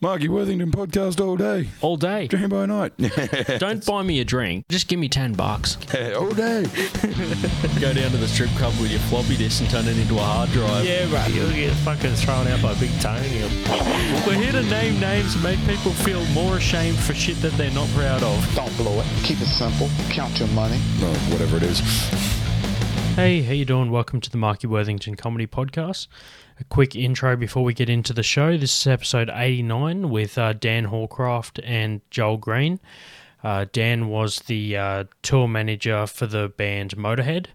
Marky Worthington podcast all day, all day. dream by night, Don't buy me a drink. Just give me 10 bucks. all day. Go down to the strip club with your floppy disk and turn it into a hard drive. Yeah, right. You'll get fucking thrown out by Big Tony. We're here to name names and make people feel more ashamed for shit that they're not proud of. Don't blow it. Keep it simple. Count your money. No, whatever it is. Hey, how you doing? Welcome to the Marky Worthington Comedy Podcast. A quick intro before we get into the show. This is episode 89 with uh, Dan Hawcroft and Joel Green. Uh, Dan was the uh, tour manager for the band Motorhead,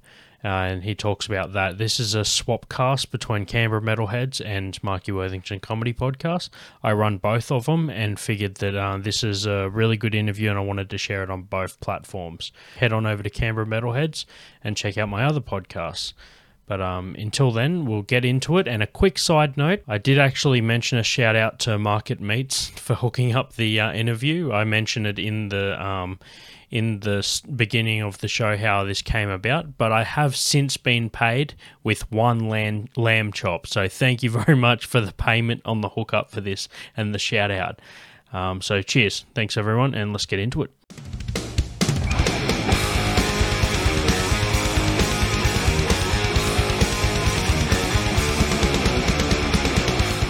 uh, and he talks about that. This is a swap cast between Canberra Metalheads and Marky Worthington Comedy Podcast. I run both of them and figured that uh, this is a really good interview, and I wanted to share it on both platforms. Head on over to Canberra Metalheads and check out my other podcasts. But um, until then, we'll get into it. And a quick side note I did actually mention a shout out to Market Meats for hooking up the uh, interview. I mentioned it in the. Um, in the beginning of the show, how this came about, but I have since been paid with one lamb, lamb chop. So, thank you very much for the payment on the hookup for this and the shout out. Um, so, cheers. Thanks, everyone, and let's get into it.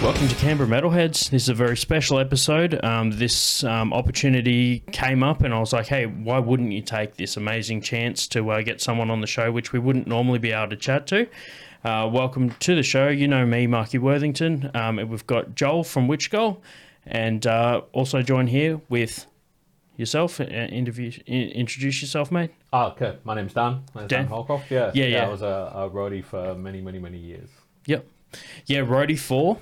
Welcome to Canberra Metalheads. This is a very special episode. Um, this um, opportunity came up, and I was like, hey, why wouldn't you take this amazing chance to uh, get someone on the show which we wouldn't normally be able to chat to? Uh, welcome to the show. You know me, Marky Worthington. Um, and we've got Joel from Witchskull, and uh, also join here with yourself. Uh, interview, in, introduce yourself, mate. Oh, okay. My name's Dan. My name's Dan? Dan, Hawcroft. Yeah. Yeah, yeah. I was a, a roadie for many, many, many years. Yep. Yeah, Roadie 4.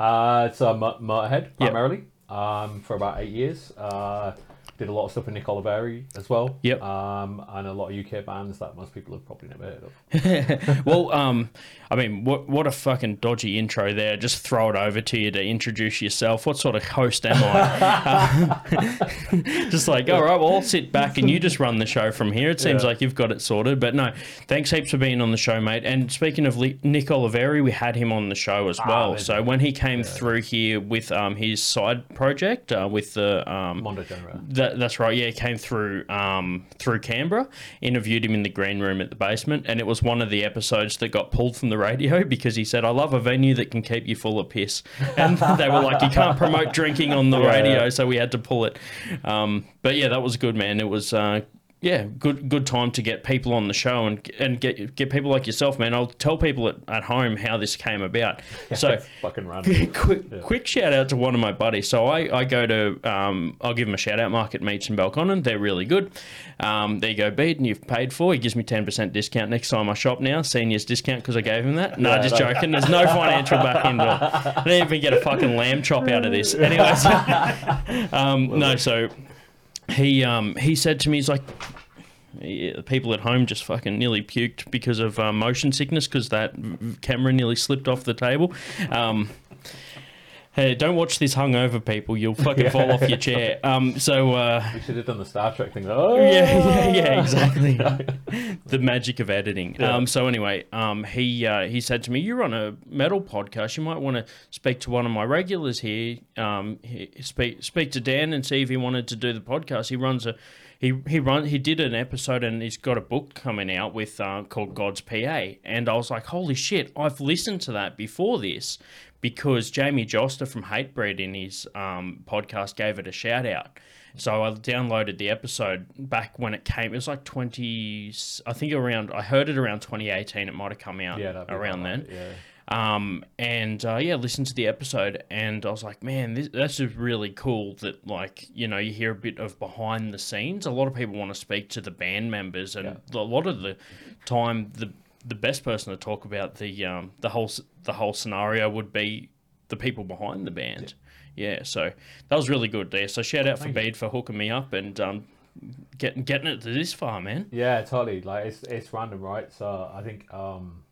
Uh, it's a Mo- Motorhead primarily um, for about eight years. Uh, did a lot of stuff with Nick Oliveri as well. Yep. Um, and a lot of UK bands that most people have probably never heard of. well, um, I mean, what what a fucking dodgy intro there. Just throw it over to you to introduce yourself. What sort of host am I? Uh, just like, all right, well, I'll sit back and you just run the show from here. It seems Yeah. like you've got it sorted. But no, thanks heaps for being on the show, mate. And speaking of Li- Nick Oliveri, we had him on the show as well. amazing. so when he came through here with um, his side project uh, with the um, Mondo that, that's right. Yeah, came through um, through Canberra. Interviewed him in the green room at the basement, and it was one of the episodes that got pulled from the radio because he said, "I love a venue that can keep you full of piss." And they were like, "You can't promote drinking on the radio," so we had to pull it. Um, but yeah, that was good, man. It was. Uh, yeah, good good time to get people on the show and and get get people like yourself, man. I'll tell people at, at home how this came about. So fucking run. quick, quick shout out to one of my buddies. So I, I go to, um, I'll give him a shout out, Market Meats in Belconnen. They're really good. Um, there you go, Bede, and you've paid for. He gives me 10% discount next time I shop now. Seniors discount because I gave him that. No, Yeah, just joking. There's no financial back end. I didn't even get a fucking lamb chop out of this. Anyways, um, no, so he, um, he said to me, he's like, yeah, the people at home just fucking nearly puked because of uh, motion sickness because that camera nearly slipped off the table. Um, hey, don't watch this hungover, people. You'll fucking fall off your chair. Um, so uh, we should have done the Star Trek thing. Oh, yeah, yeah, yeah, exactly. the magic of editing. Um, so anyway, um, he uh, he said to me, "You're on a metal podcast. You might want to speak to one of my regulars here. Um, he, speak speak to Dan and see if he wanted to do the podcast. He runs a." He, he run he did an episode and he's got a book coming out with uh, called God's PA and I was like holy shit I've listened to that before this because Jamey Jasta from Hatebreed in his um, podcast gave it a shout out. So I downloaded the episode back when it came. It was like 20, I think around, I heard it around 2018. It might have come out Yeah, around then. right, Yeah. Um, and uh, yeah, listened to the episode, and I was like, man, this, that's just really cool. That like you know you hear a bit of behind the scenes. A lot of people want to speak to the band members, and a lot of the time, the the best person to talk about the um, the whole the whole scenario would be the people behind the band. Yeah, so that was really good there. So shout out for Bede for hooking me up and um, getting getting it to this far, man. Yeah, totally. Like it's it's random, right? So I think um,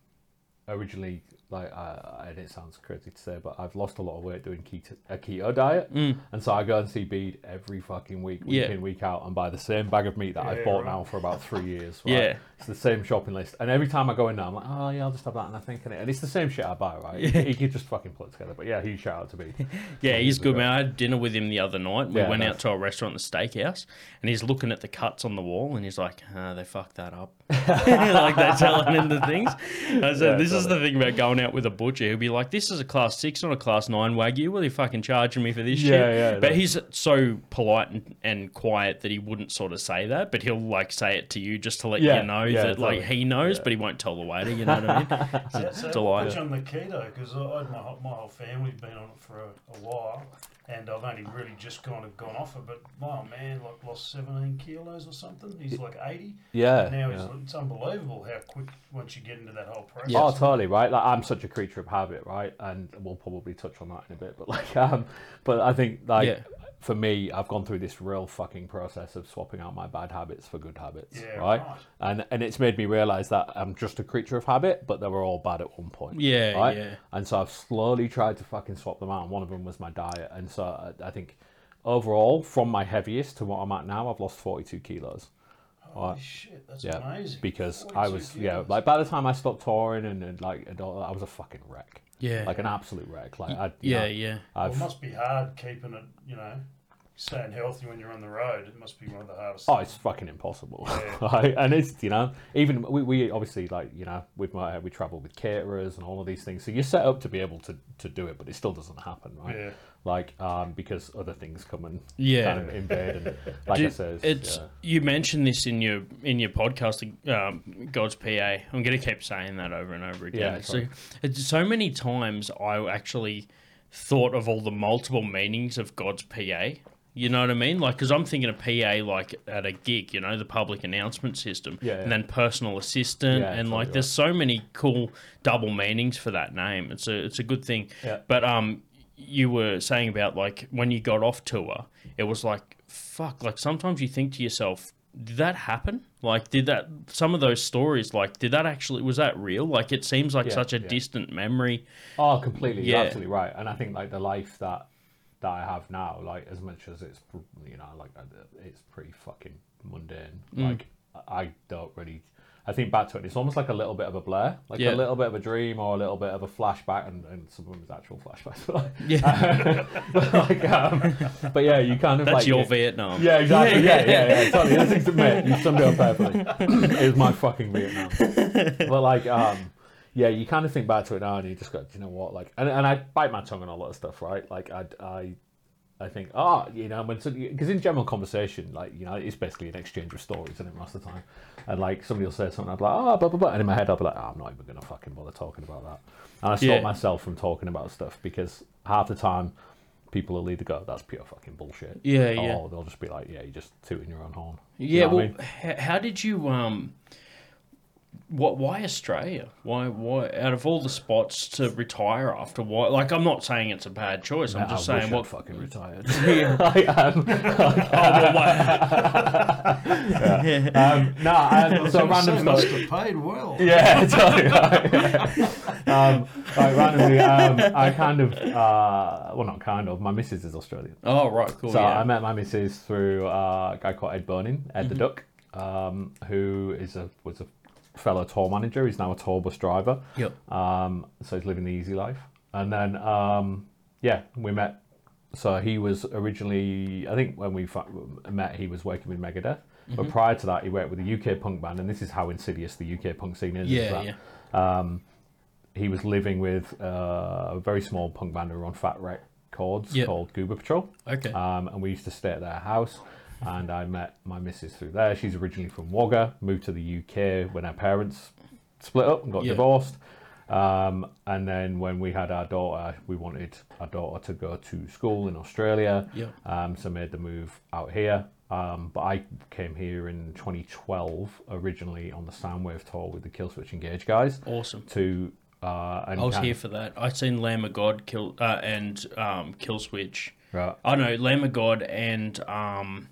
originally, like I, I, it sounds crazy to say, but I've lost a lot of weight doing keto, a keto diet, and so I go and see Bede every fucking week, week Mm. Yeah. in week out, and buy the same bag of meat that I've bought now for about three years. Right? Yeah. It's the same shopping list, and every time I go in there, I'm like, oh yeah, I'll just have that, and I think, and it's the same shit I buy, right? He could just fucking put it together. But yeah, huge shout out to me. Yeah, he's good, ago. man. I had dinner with him the other night. We Yeah, went nice. out to a restaurant, the steakhouse, and he's looking at the cuts on the wall, and he's like, ah, "They fucked that up." like they're telling him the things. I said, Yeah, "This is the thing about going out with a butcher. He'll be like, "This is a class six, not a class nine wagyu. Will you fucking charging me for this Yeah, shit?" yeah, But he's so polite and, and quiet that he wouldn't sort of say that, but he'll like say it to you just to let you know yeah, that like he knows, but he won't tell the waiter. You know what I mean? So, so delight. watch on the keto because I, I, my, whole- my whole family's been on it for a, a while, and I've only really just kind of gone off it. But my man, like lost seventeen kilos or something. He's like eighty. Yeah, Now yeah. he's, it's unbelievable how quick once you get into that whole process. Oh, totally right. Like I'm such a creature of habit, right? And we'll probably touch on that in a bit. But like, um, but I think like Yeah. For me, I've gone through this real fucking process of swapping out my bad habits for good habits, Yeah, right? right. And and it's made me realize that I'm just a creature of habit, but they were all bad at one point. Yeah, right? yeah. And so I've slowly tried to fucking swap them out. And one of them was my diet. And so I, I think overall, from my heaviest to what I'm at now, I've lost 42 kilos. Holy shit, that's Yeah, amazing. because I 42 was yeah like by the time I stopped touring and, and like and I was a fucking wreck. Yeah. like an absolute wreck. Like I, yeah, know, yeah. Well, it must be hard keeping it, you know, staying healthy when you're on the road. It must be one of the hardest. oh, things. it's fucking impossible. Yeah. right? And it's you know even we, we obviously like you know with my we travel with caterers and all of these things, so you're set up to be able to to do it, but it still doesn't happen, right? Yeah. Like um because other things come and Yeah. kind of invade and like I said, it's yeah. you mentioned this in your in your podcast, um, God's PA. I'm going to keep saying that over and over again. Yeah, so, sorry. it's so many times I actually thought of all the multiple meanings of God's PA. You know what I mean? Like, because I'm thinking of PA like at a gig, you know, the public announcement system, Yeah, and then personal assistant, Yeah, and like, there's so many cool double meanings for that name. It's a it's a good thing. Yeah. But um, you were saying about like when you got off tour, it was like fuck. Like sometimes you think to yourself, did that happen? Like, did that some of those stories? Like, did that actually was that real? Like, it seems like Yeah, such a yeah. distant memory. Oh, completely. Yeah. You're absolutely right. And I think like the life that that I have now, like as much as it's you know like uh, it's pretty fucking mundane. Mm. Like I don't really. I think back to it. It's almost like a little bit of a blur, like Yeah. a little bit of a dream or a little bit of a flashback, and, and some of them is actual flashbacks. But like, Yeah, like, um, but yeah, you kind of that's like your you- Vietnam. Yeah, exactly. Yeah, yeah, yeah. Totally. That's to admit, you summed it up perfectly. it was my fucking Vietnam. But like, um, yeah, you kind of think back to it now, and you just go, you know what? Like, and, and I bite my tongue on a lot of stuff, right? Like, I, I, I think, oh, you know, when because in general conversation, like, you know, it's basically an exchange of stories, isn't it? Most of the time, and like somebody will say something, I'd be like, oh, blah blah blah, and in my head, I'll be like, oh, I'm not even gonna fucking bother talking about that, and I stop Yeah. myself from talking about stuff because half the time. People will either go, "That's pure fucking bullshit," Yeah, yeah. or they'll just be like, "Yeah, you're just tooting your own horn." Yeah, know what I well, mean? how did you um? What? Why Australia? Why? Why? Out of all the spots to retire after, why? Like, I'm not saying it's a bad choice. I'm just I saying I'd what. fucking retired. Yeah. I am. Oh, well, why- Um, no, um, so random must story. have paid well. Yeah, totally. Right. um, right, randomly, um, I kind of, uh, well, not kind of. My missus is Australian, oh, right, cool. so yeah. I met my missus through uh, a guy called Ed Bonin, Ed Mm-hmm. the Duck, um, who is a was a fellow tour manager. He's now a tour bus driver. Yep. Um, so he's living the easy life. And then, um, yeah, we met. So he was originally, I think when we fa- met, he was working with Megadeth. Mm-hmm. But prior to that, he worked with a UK punk band, and this is how insidious the UK punk scene is. is Yeah, that, yeah. Um, he was living with uh, a very small punk band who were on Fat Wreck Chords Yep. called Goober Patrol. Okay. Um, and we used to stay at their house. And I met my missus through there. She's originally from Wagga, moved to the UK when her parents split up and got Yeah. divorced. Um, and then when we had our daughter, we wanted our daughter to go to school in Australia. Yeah. Um, so made the move out here. Um, but I came here in 2012 originally on the Soundwave tour with the Killswitch Engage guys Awesome. to uh, and I was here for that. I seen Lamb of God kill uh, and um, Kill Switch. Right. I know Lamb of God and um,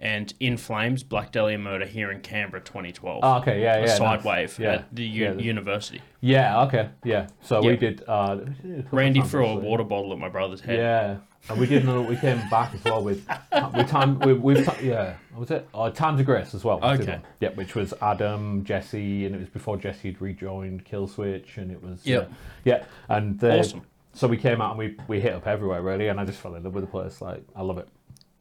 and In Flames, Black Dahlia Murder here in Canberra, 2012. Oh, okay, yeah, a yeah. side nice. wave Yeah. at the u- yeah, the- university. yeah, okay, yeah. So we Yeah. did. Uh, we did a couple Randy threw a water bottle at my brother's head. Yeah, and we did another. We came back as well with we time we we've ti- yeah. What was it? Oh, Times of Grace as well. Okay. Yeah, which was Adam, Jesse, and it was before Jesse had rejoined Killswitch, and it was Yep. uh, yeah, and uh, Awesome. So we came out and we we hit up everywhere really, and I just fell in love with the place. Like I love it.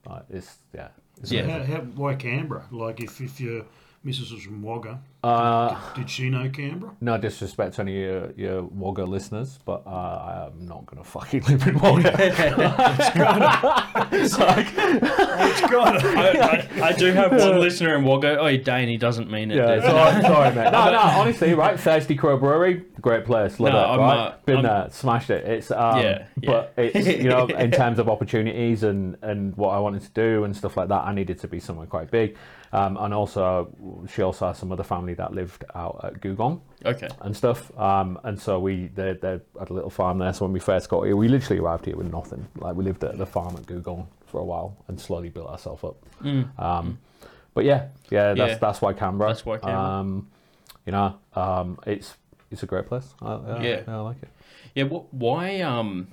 Like it's yeah. It's Yeah. How, how, why Canberra? Like, if, if your missus was from Wagga, Uh, did she know Canberra? no disrespect to any of your, your Wagga listeners, but uh, I'm not gonna fucking live in Wagga. It's got I, I, I do have one listener in Wagga. Oh, Dane, he doesn't mean it. Yeah, dude. sorry, sorry, mate. No, no, honestly, right? Thirsty Crow Brewery, great place. Love No, it, I'm, right? uh, Been I'm- there, smashed it. It's um, Yeah, but it's you know in terms of opportunities and and what I wanted to do and stuff like that, I needed to be somewhere quite big. Um, and also, she also has some other family that lived out at Googong Okay. and stuff. Um, and so we they, they had a little farm there. So when we first got here, we literally arrived here with nothing. Like we lived at the farm at Googong for a while and slowly built ourselves up. Um, but yeah, yeah, that's Mm. Yeah. that's why Canberra. That's why Canberra. Um, you know, um, it's it's a great place. I, I, Yeah. I like it. Yeah. What? Why? Um.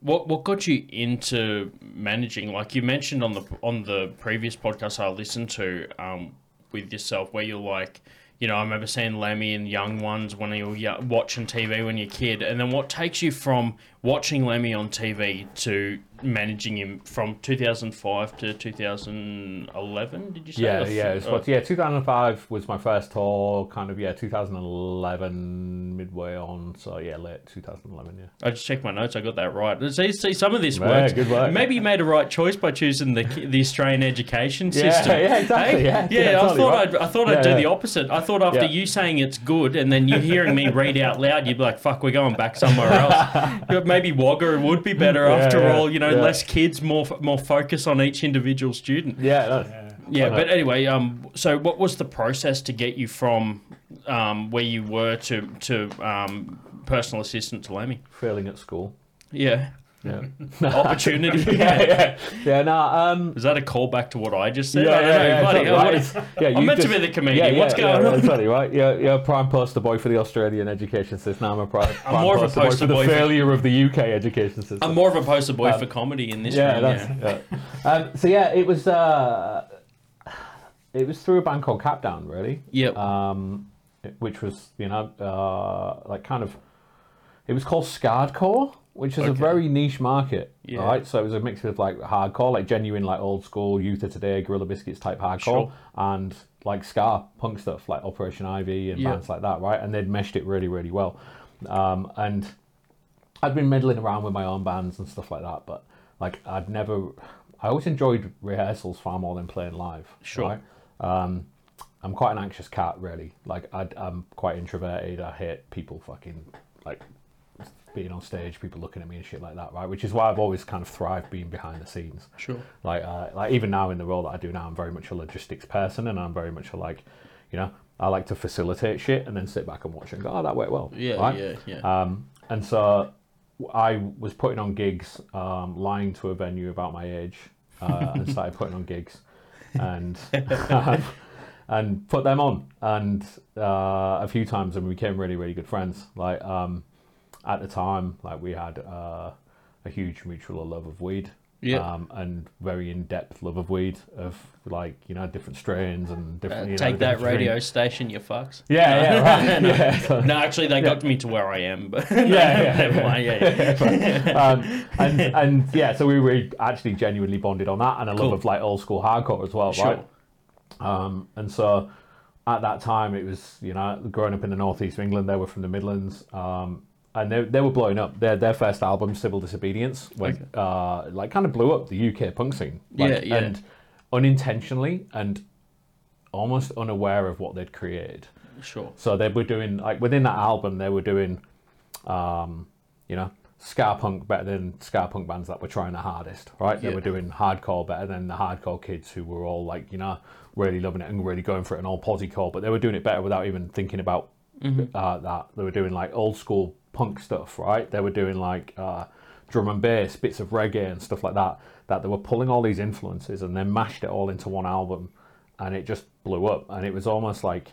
What? What got you into managing? Like you mentioned on the on the previous podcast I listened to, um, with yourself, where you're like, you know, I remember seeing Lemmy and Young Ones when you were yo- watching TV when you're a kid, and then what takes you from watching Lemmy on TV to managing him from 2005 to 2011? Did you say? Yeah, yeah, it's uh, what, yeah. 2005 was my first tour. Kind of yeah. 2011 midway on. So yeah, late 2011. Yeah. I just checked my notes. I got that right. See, see some of this Yeah, works. good work. Maybe you made a right choice by choosing the the Australian education system. yeah, exactly, Hey? yeah, yeah. yeah, I totally thought right. I'd I thought Yeah, I'd do yeah. the opposite. I thought after Yeah. you saying it's good and then you hearing me read out loud, you'd be like, "Fuck, we're going back somewhere else." But Maybe Wagga would be better Yeah, after yeah, all. You know, yeah. less kids, more more focus on each individual student. Yeah. no, Yeah, know. but anyway, um, so what was the process to get you from um, where you were to to um, personal assistant to Lemmy? Failing at school. Yeah, Yeah. opportunity. yeah, yeah, yeah. No, um, Is that a callback to what I just said? yeah, I don't yeah, know. yeah, bloody right. yeah, I'm meant to be the comedian. What's going yeah, on? Totally right. You're, you're a prime poster boy for the Australian education system. I'm a prime, prime more of a poster boy for the boy for- failure of the UK education system. I'm more of a poster boy Um, for comedy in this yeah, room. Yeah. yeah. Um, so yeah, it was uh, it was through a band called Capdown, really. Yep. Um, which was you know uh, like kind of it was called Scardcore, which is a Okay. very niche market, Yeah. right? So it was a mix of like hardcore, like genuine like old school Youth of Today, Gorilla Biscuits type hardcore, Sure. and like ska punk stuff like Operation Ivy and Yeah. bands like that, right? And they'd meshed it really, really well. Um, and I'd been meddling around with my own bands and stuff like that, but like I'd never. I always enjoyed rehearsals far more than playing live. Sure. Right? Um, I'm quite an anxious cat, really. Like I'd, I'm quite introverted. I hate people fucking like being on stage, people looking at me and shit like that, right? Which is why I've always kind of thrived being behind the scenes. Sure. Like, uh, like even now in the role that I do now, I'm very much a logistics person, and I'm very much a like, you know, I like to facilitate shit and then sit back and watch and go, oh, that went well. Yeah, right? yeah, yeah. Um, and so I was putting on gigs, um, lying to a venue about my age, uh, and started putting on gigs, and and put them on, and uh, a few times, and we became really, really good friends. Like um, at the time, like we had uh, a huge mutual love of weed. Yeah. Um, and very in-depth love of weed, of like you know different strains and Uh, different. you know, take that radio strains. station, you fucks. Yeah, yeah, right. yeah. so- No, actually, they got me to where I am, but yeah, yeah, never mind. Yeah, yeah. um, and and yeah, so we were actually genuinely bonded on that, and a love of like old school hardcore as well, Sure. right? Um, and so at that time, it was you know growing up in the northeast of England, they were from the Midlands, um, and they they were blowing up. Their their first album, Civil Disobedience, went uh, like kind of blew up the UK punk scene, like, Yeah, yeah. and unintentionally and almost unaware of what they'd created. sure. So they were doing like within that album, they were doing, um, you know, ska punk better than ska punk bands that were trying the hardest, right? They Yeah. were doing hardcore better than the hardcore kids who were all like, you know, really loving it and really going for it and all posy-core, but they were doing it better without even thinking about uh, that. They were doing like old school punk stuff, right? They were doing like uh, drum and bass, bits of reggae and stuff like that. That they were pulling all these influences and then mashed it all into one album, and it just blew up. And it was almost like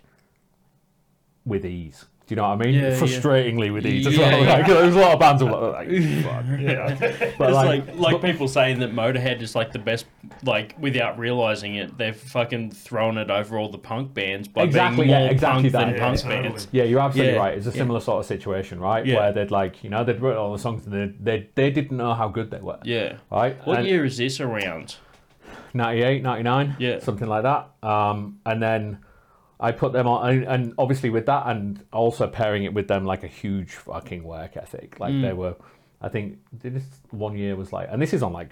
with ease. Do you know what I mean? Yeah, yeah. Frustratingly with ease as Yeah, well. yeah. Like, there was a lot of bands like, fuck. But It's like, like like people saying that Motorhead is like the best, like without realizing it, they've fucking thrown it over all the punk bands by Exactly, being yeah, more exactly punk that, than yeah, punk bands. Yeah, you're absolutely Yeah, right. It's a yeah. similar sort of situation, right? Yeah. Where they'd like, you know, they'd written all the songs and they, they, they didn't know how good they were. Yeah. Right? What And year is this around? 98, 99, Yeah. something like that. Um, and then I put them on, and, and obviously with that, and also pairing it with them like a huge fucking work ethic. Like Mm. they were, I think this one year was like, and this is on like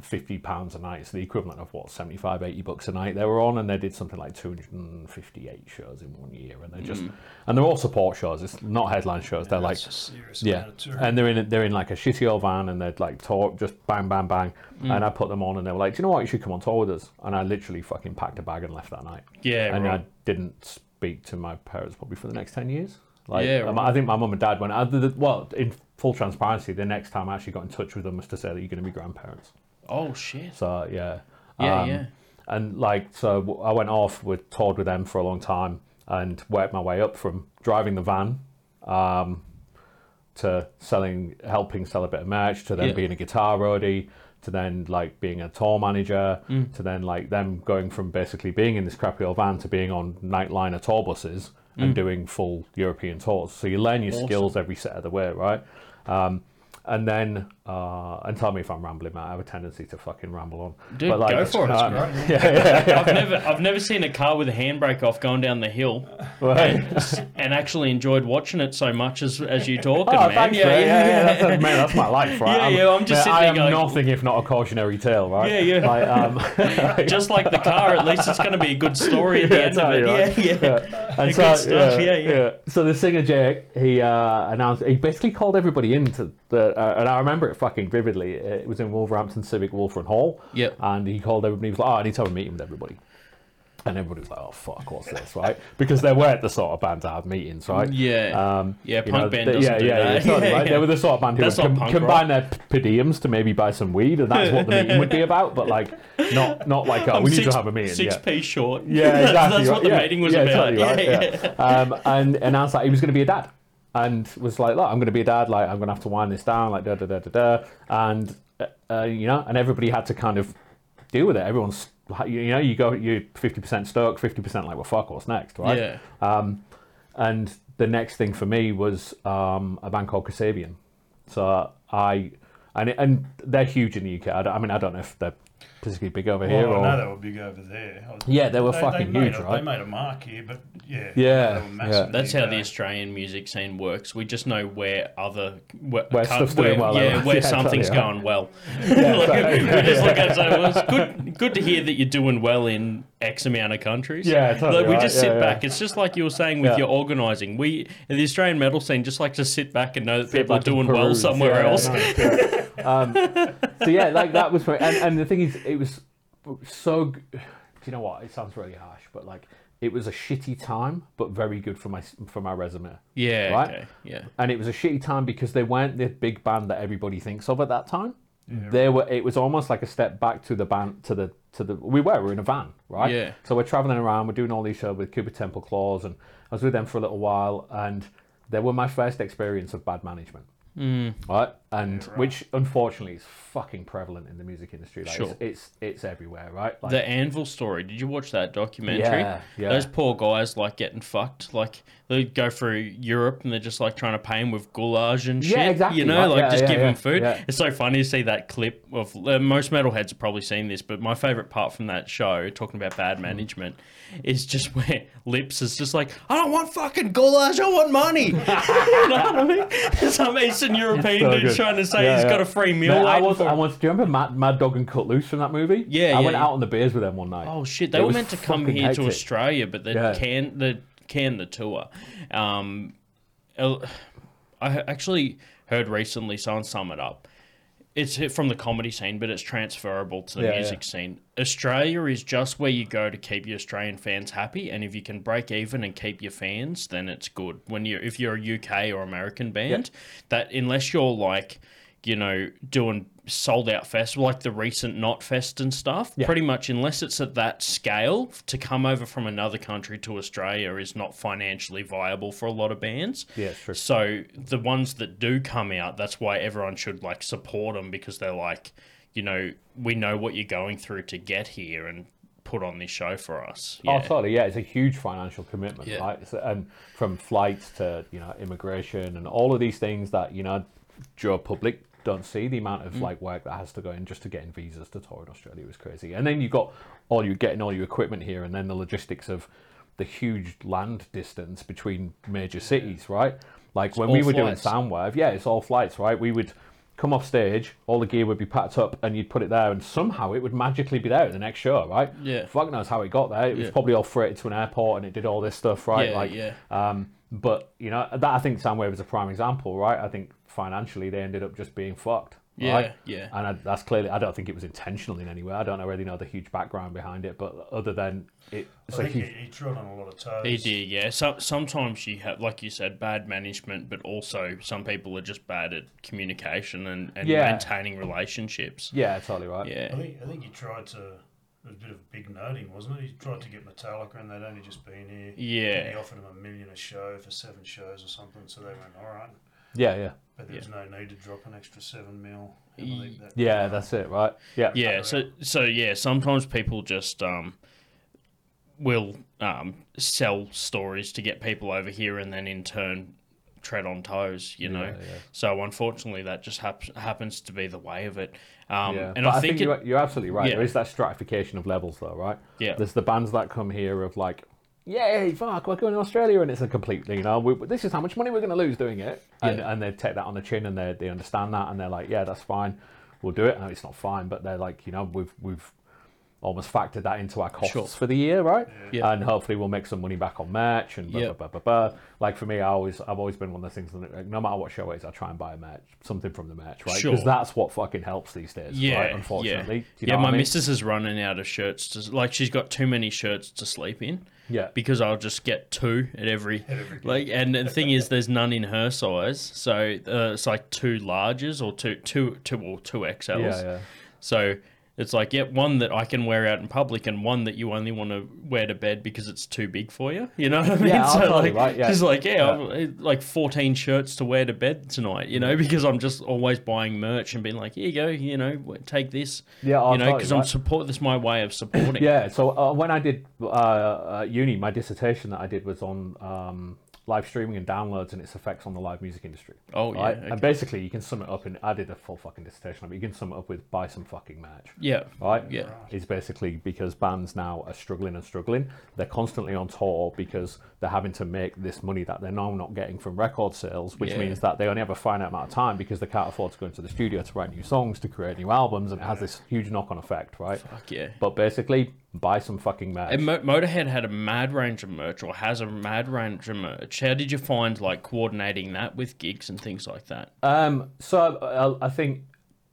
50 pounds a night, so the equivalent of what, 75, 80 bucks a night they were on, and they did something like 258 shows in one year. And they're just, Mm. and they're all support shows, it's not headline shows, they're like, serious yeah, amount of touring. and they're in they're in like a shitty old van, and they'd like talk just bang bang bang, Mm. and I put them on, and they were like, "Do you know what? You should come on tour with us." And I literally fucking packed a bag and left that night, Yeah, and right. I didn't speak to my parents probably for the next ten years. Like, Yeah, right. I think my mum and dad went. I, the, the- well, in full transparency, the next time I actually got in touch with them was to say that you're going to be grandparents. Oh shit. So yeah, Yeah, Um, yeah. and like so I went off with toured with them for a long time and worked my way up from driving the van um, to selling helping sell a bit of merch to then Yeah. being a guitar roadie to then like being a tour manager Mm. to then like them going from basically being in this crappy old van to being on nightliner tour buses and doing full European tours so you learn your Mm. Awesome. skills every set of the way right um, and then uh, and tell me if I'm rambling Matt I have a tendency to fucking ramble on Dude, But, like, go for it. um, Right? I've never, I've never seen a car with a handbrake off going down the hill, Right. and actually enjoyed watching it so much as as you talking, Oh, man. thanks, yeah, yeah, yeah, That's, that's, man, that's my life, right? Yeah, yeah, I'm just man, sitting I am going- nothing if not a cautionary tale, right? Yeah, yeah. Like, um, Just like the car, at least it's going to be a good story at the Yeah, end of it. right. Yeah, yeah. And Good stuff, yeah, yeah. So the singer Jake, he uh, announced, he basically called everybody into the, uh, and I remember it fucking vividly. It was in Wolverhampton Civic Wulfrun Hall. Yep. And he called everybody. He was like, "Oh, I need to have a meeting with everybody." And everybody was like, "Oh fuck, what's this?" Right? Because they weren't the sort of band to have meetings, right? Yeah. Um, Yeah, punk know, band they- yeah, yeah. Yeah, totally, Yeah, right? They were the sort of band who would com- combine their p- per diems to maybe buy some weed, and that's what the meeting would be about. But like, not not like, oh, I'm we need to have a meeting. Six yeah. p short. Yeah, exactly. That's what the yeah, meeting was yeah, about. totally right, yeah, yeah. Um, and announced that he was going to be a dad, and was like, "Look, I'm going to be a dad. Like, I'm going to have to wind this down. Like, da da da da da." And uh, uh, you know, and everybody had to kind of deal with it. Everyone's, you know, you go, you're 50% stoked, 50% like, well, fuck, what's next, right? Yeah. Um, and the next thing for me was um, a band called Kasabian. So I, and and they're huge in the UK. I, I mean, I don't know if they're particularly big over here Well, or. Know they were big over there. Was- Yeah, they were fucking made huge, a, right? They made a mark here, but yeah. Yeah, they were massive in That's how the Australian music scene works. We just know where other where, Where co- stuff's doing well, Yeah, like, where yeah, something's totally, going well. Yeah, Like, totally. we just look at it and well, it's good, good to hear that you're doing well in X amount of countries. Yeah, totally Like, we right, just sit yeah. back. It's just like you were saying with Yeah. your organising. We in the Australian metal scene just like to sit back and know that Sit people are back and doing well somewhere else. no, um, so yeah, like that was, my, and, and the thing is, it was so. Do you know what? It sounds really harsh, but like it was a shitty time, but very good for my for my resume. Yeah. Right? Okay. Yeah. And it was a shitty time because they weren't the big band that everybody thinks of at that time. they were. It was almost like a step back to the band to the to the. We were. We were in a van, right? Yeah. So we're traveling around. We're doing all these shows with Cooper Temple Clause, and I was with them for a little while, and they were my first experience of bad management. Mm. Right, and which unfortunately is fucking prevalent in the music industry. Like Sure. it's, it's it's everywhere, right? Like, The Anvil story. Did you watch that documentary? Yeah, yeah. Those poor guys like getting fucked. Like they go through Europe and they're just like trying to pay them with goulash and shit. Yeah, exactly, You know, right, like yeah, just yeah, give them food. It's so funny to see that clip of uh, most metalheads have probably seen this, but my favorite part from that show, talking about bad Hmm. management, is just where Lips is just like, I don't want fucking goulash, I want money. you know what I mean? Some Eastern European good. Trying to say Yeah, he's yeah. got a free meal. Man, I was, for I was. Do you remember Mad, Mad Dog and Cut Loose from that movie? Yeah, I yeah, went out on the beers with them one night. Oh shit! They It were meant to come fucking here to. Australia, but they Yeah. can the can the tour. Um, I actually heard recently someone sum it up. It's hit from the comedy scene, but it's transferable to the Yeah, music yeah. scene. Australia is just where you go to keep your Australian fans happy, and if you can break even and keep your fans, then it's good. When you if you're a UK or American band, that unless you're like you know, doing sold out festival like the recent Knotfest and stuff. Yeah. Pretty much, unless it's at that scale, to come over from another country to Australia is not financially viable for a lot of bands. Yeah, true. So the ones that do come out, that's why everyone should like support them because they're like, you know, we know what you're going through to get here and put on this show for us. Oh, Yeah. totally. Yeah, it's a huge financial commitment, Yeah. right? So, and from flights to you know immigration and all of these things that you know Joe public don't see the amount Mm. of like work that has to go in just to getting visas to tour in Australia was crazy. And then you've got all you getting all your equipment here, and then the logistics of the huge land distance between major cities, right? Like when we were flights. doing Soundwave, yeah, it's all flights, right? We would come off stage, all the gear would be packed up, and you'd put it there, and somehow it would magically be there at the next show, right? Yeah. Fuck knows how it got there. It was Yeah. probably all freighted to an airport, and it did all this stuff, right? Yeah, like, yeah. Um, but you know that I think Soundwave is a prime example, right? I think financially they ended up just being fucked. Yeah, right? yeah. And I, that's clearly. I don't think it was intentional in any way. I don't really know the huge background behind it, but other than it, it's I a think huge. he, he trod on a lot of toes. He did, yeah. So, sometimes you have, like you said, bad management, but also some people are just bad at communication and, and Yeah. maintaining relationships. Yeah, totally right. Yeah. I think I think he tried to. It was a bit of big noting, wasn't it? He tried to get Metallica, and they'd only just been here. Yeah. He offered them a million a show for seven shows or something, so they went all right. Yeah, yeah, But there's was no need to drop an extra seven mil. I Ye- believe that- yeah. That's it, right? Yeah, Yeah, so so yeah, sometimes people just um will um sell stories to get people over here and then in turn tread on toes, you know. Yeah, yeah. So unfortunately that just hap- happens to be the way of it. Um Yeah, and but I think, it, you're, you're absolutely right. Yeah. There is that stratification of levels, though, right? Yeah. There's the bands that come here of like, yay, fuck, we're going to Australia, and it's a complete, you know, we, this is how much money we're going to lose doing it, and, Yeah. and they take that on the chin, and they they understand that, and they're like, yeah, that's fine, we'll do it. No, it's not fine, but they're like, you know, we've we've almost factored that into our costs Sure. for the year, right? Yeah. And hopefully we'll make some money back on merch and blah, Yeah. blah, blah, blah, blah. Like for me, I always, I've always been one of those things that like, no matter what show it is, I try and buy a merch, something from the merch, right? Sure. Because that's what fucking helps these days, yeah, right? Unfortunately. Yeah, Do you know yeah what my I mean? missus is running out of shirts to like she's got too many shirts to sleep in. Yeah. because I'll just get two at every like. And the thing is, there's none in her size, so uh, it's like two larges or two two two or two XLs. Yeah, yeah. So it's like, yeah, one that I can wear out in public, and one that you only want to wear to bed because it's too big for you. You know what I mean? Yeah, so like, right, yeah. she's like, yeah, Yeah. I've, like 14 shirts to wear to bed tonight. You know, because I'm just always buying merch and being like, here you go, you know, take this. Yeah, I'll you know, because I'm right. support. This is my way of supporting. Yeah, so uh, when I did uh, uni, my dissertation that I did was on um, live streaming and downloads and its effects on the live music industry. Oh, yeah, okay. And basically, you can sum it up in. I did a full fucking dissertation, but you can sum it up with buy some fucking merch. Yeah. Right? Yeah. Is basically because bands now are struggling and struggling. They're constantly on tour because they're having to make this money that they're now not getting from record sales, which Yeah. means that they only have a finite amount of time because they can't afford to go into the studio to write new songs, to create new albums, and it has this huge knock on effect, right? Fuck yeah. But basically, buy some fucking merch. And Mo- Motorhead had a mad range of merch, or has a mad range of merch. How did you find like coordinating that with gigs and things like that? Um, so uh, I think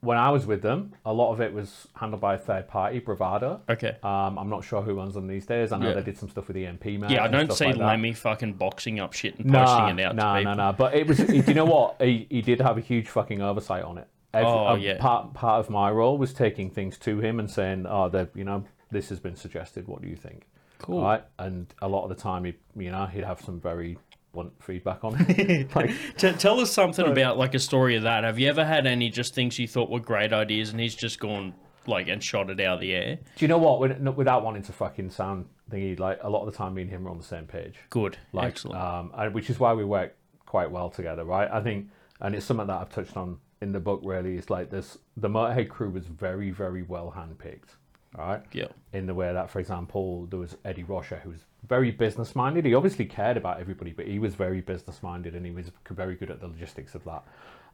when I was with them, a lot of it was handled by a third party, Bravado. Okay. Um, I'm not sure who runs them these days. I know Yeah. they did some stuff with EMP man. yeah, I don't see like. Lemmy fucking boxing up shit and Nah, posting it out people. nah, nah. But it was. do you know what? He, he did have a huge fucking oversight on it. Every, Oh, yeah. Part part of my role was taking things to him and saying, "Oh, that you know, this has been suggested. What do you think?" Cool. Right. And a lot of the time, he, you know, he'd have some very blunt feedback on it. like, T- tell us something about like a story of that. Have you ever had any just things you thought were great ideas and he's just gone like and shot it out of the air? Do you know what? Without wanting to fucking sound thingy, like a lot of the time, me and him are on the same page. Good. Like, Excellent. um, and, which is why we work quite well together, right? I think, and it's something that I've touched on in the book. Really, is like this: the Motorhead crew was very, very well handpicked, all right? yeah. In the way that, for example, there was Eddie Rocher, who was very business minded. He obviously cared about everybody, but he was very business minded, and he was very good at the logistics of that.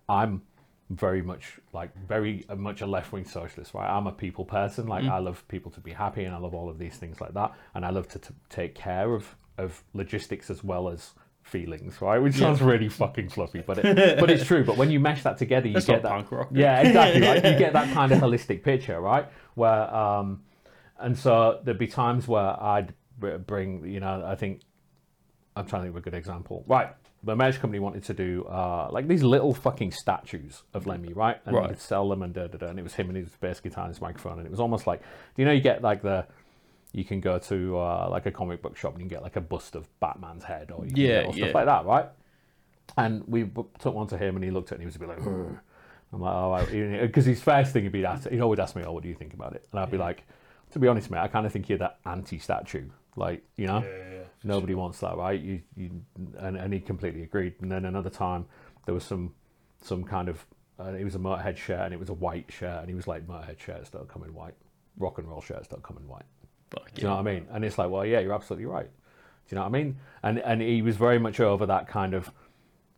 I'm very much like very uh, much a left wing socialist, right? I'm a people person. Like I love people to be happy, and I love all of these things like that, and I love to, t- take care of of logistics as well as feelings, right? Which sounds really fucking fluffy, but it, but it's true. But when you mesh that together, you That's get that punk rock. yeah, exactly. Right? You get that kind of holistic picture, right? Where um, and so there'd be times where I'd bring, you know, I think I'm trying to think of a good example. Right, the merch company wanted to do uh, like these little fucking statues of Lemmy, right? And Right. sell them and da da da. And it was him and his bass guitar and his microphone, and it was almost like, do you know, you get like the you can go to uh, like a comic book shop and you can get like a bust of Batman's head or you can Yeah, stuff yeah. like that, right? And we took one to him and he looked at it and he was a bit like, "Ugh." I'm like, oh, because his first thing he'd be asked, he'd always ask me, oh, what do you think about it? And I'd be like, to be honest, mate, I kind of think you're that anti-statue, like you know, Yeah, yeah, nobody wants that, right? You, you, and, and he completely agreed. And then another time, there was some, some kind of, uh, it was a Motorhead shirt and it was a white shirt, and he was like, Motorhead shirts don't come in white, rock and roll shirts don't come in white. Fuck Do you know what I mean? And it's like, well, yeah, you're absolutely right. Do you know what I mean? And and he was very much over that kind of,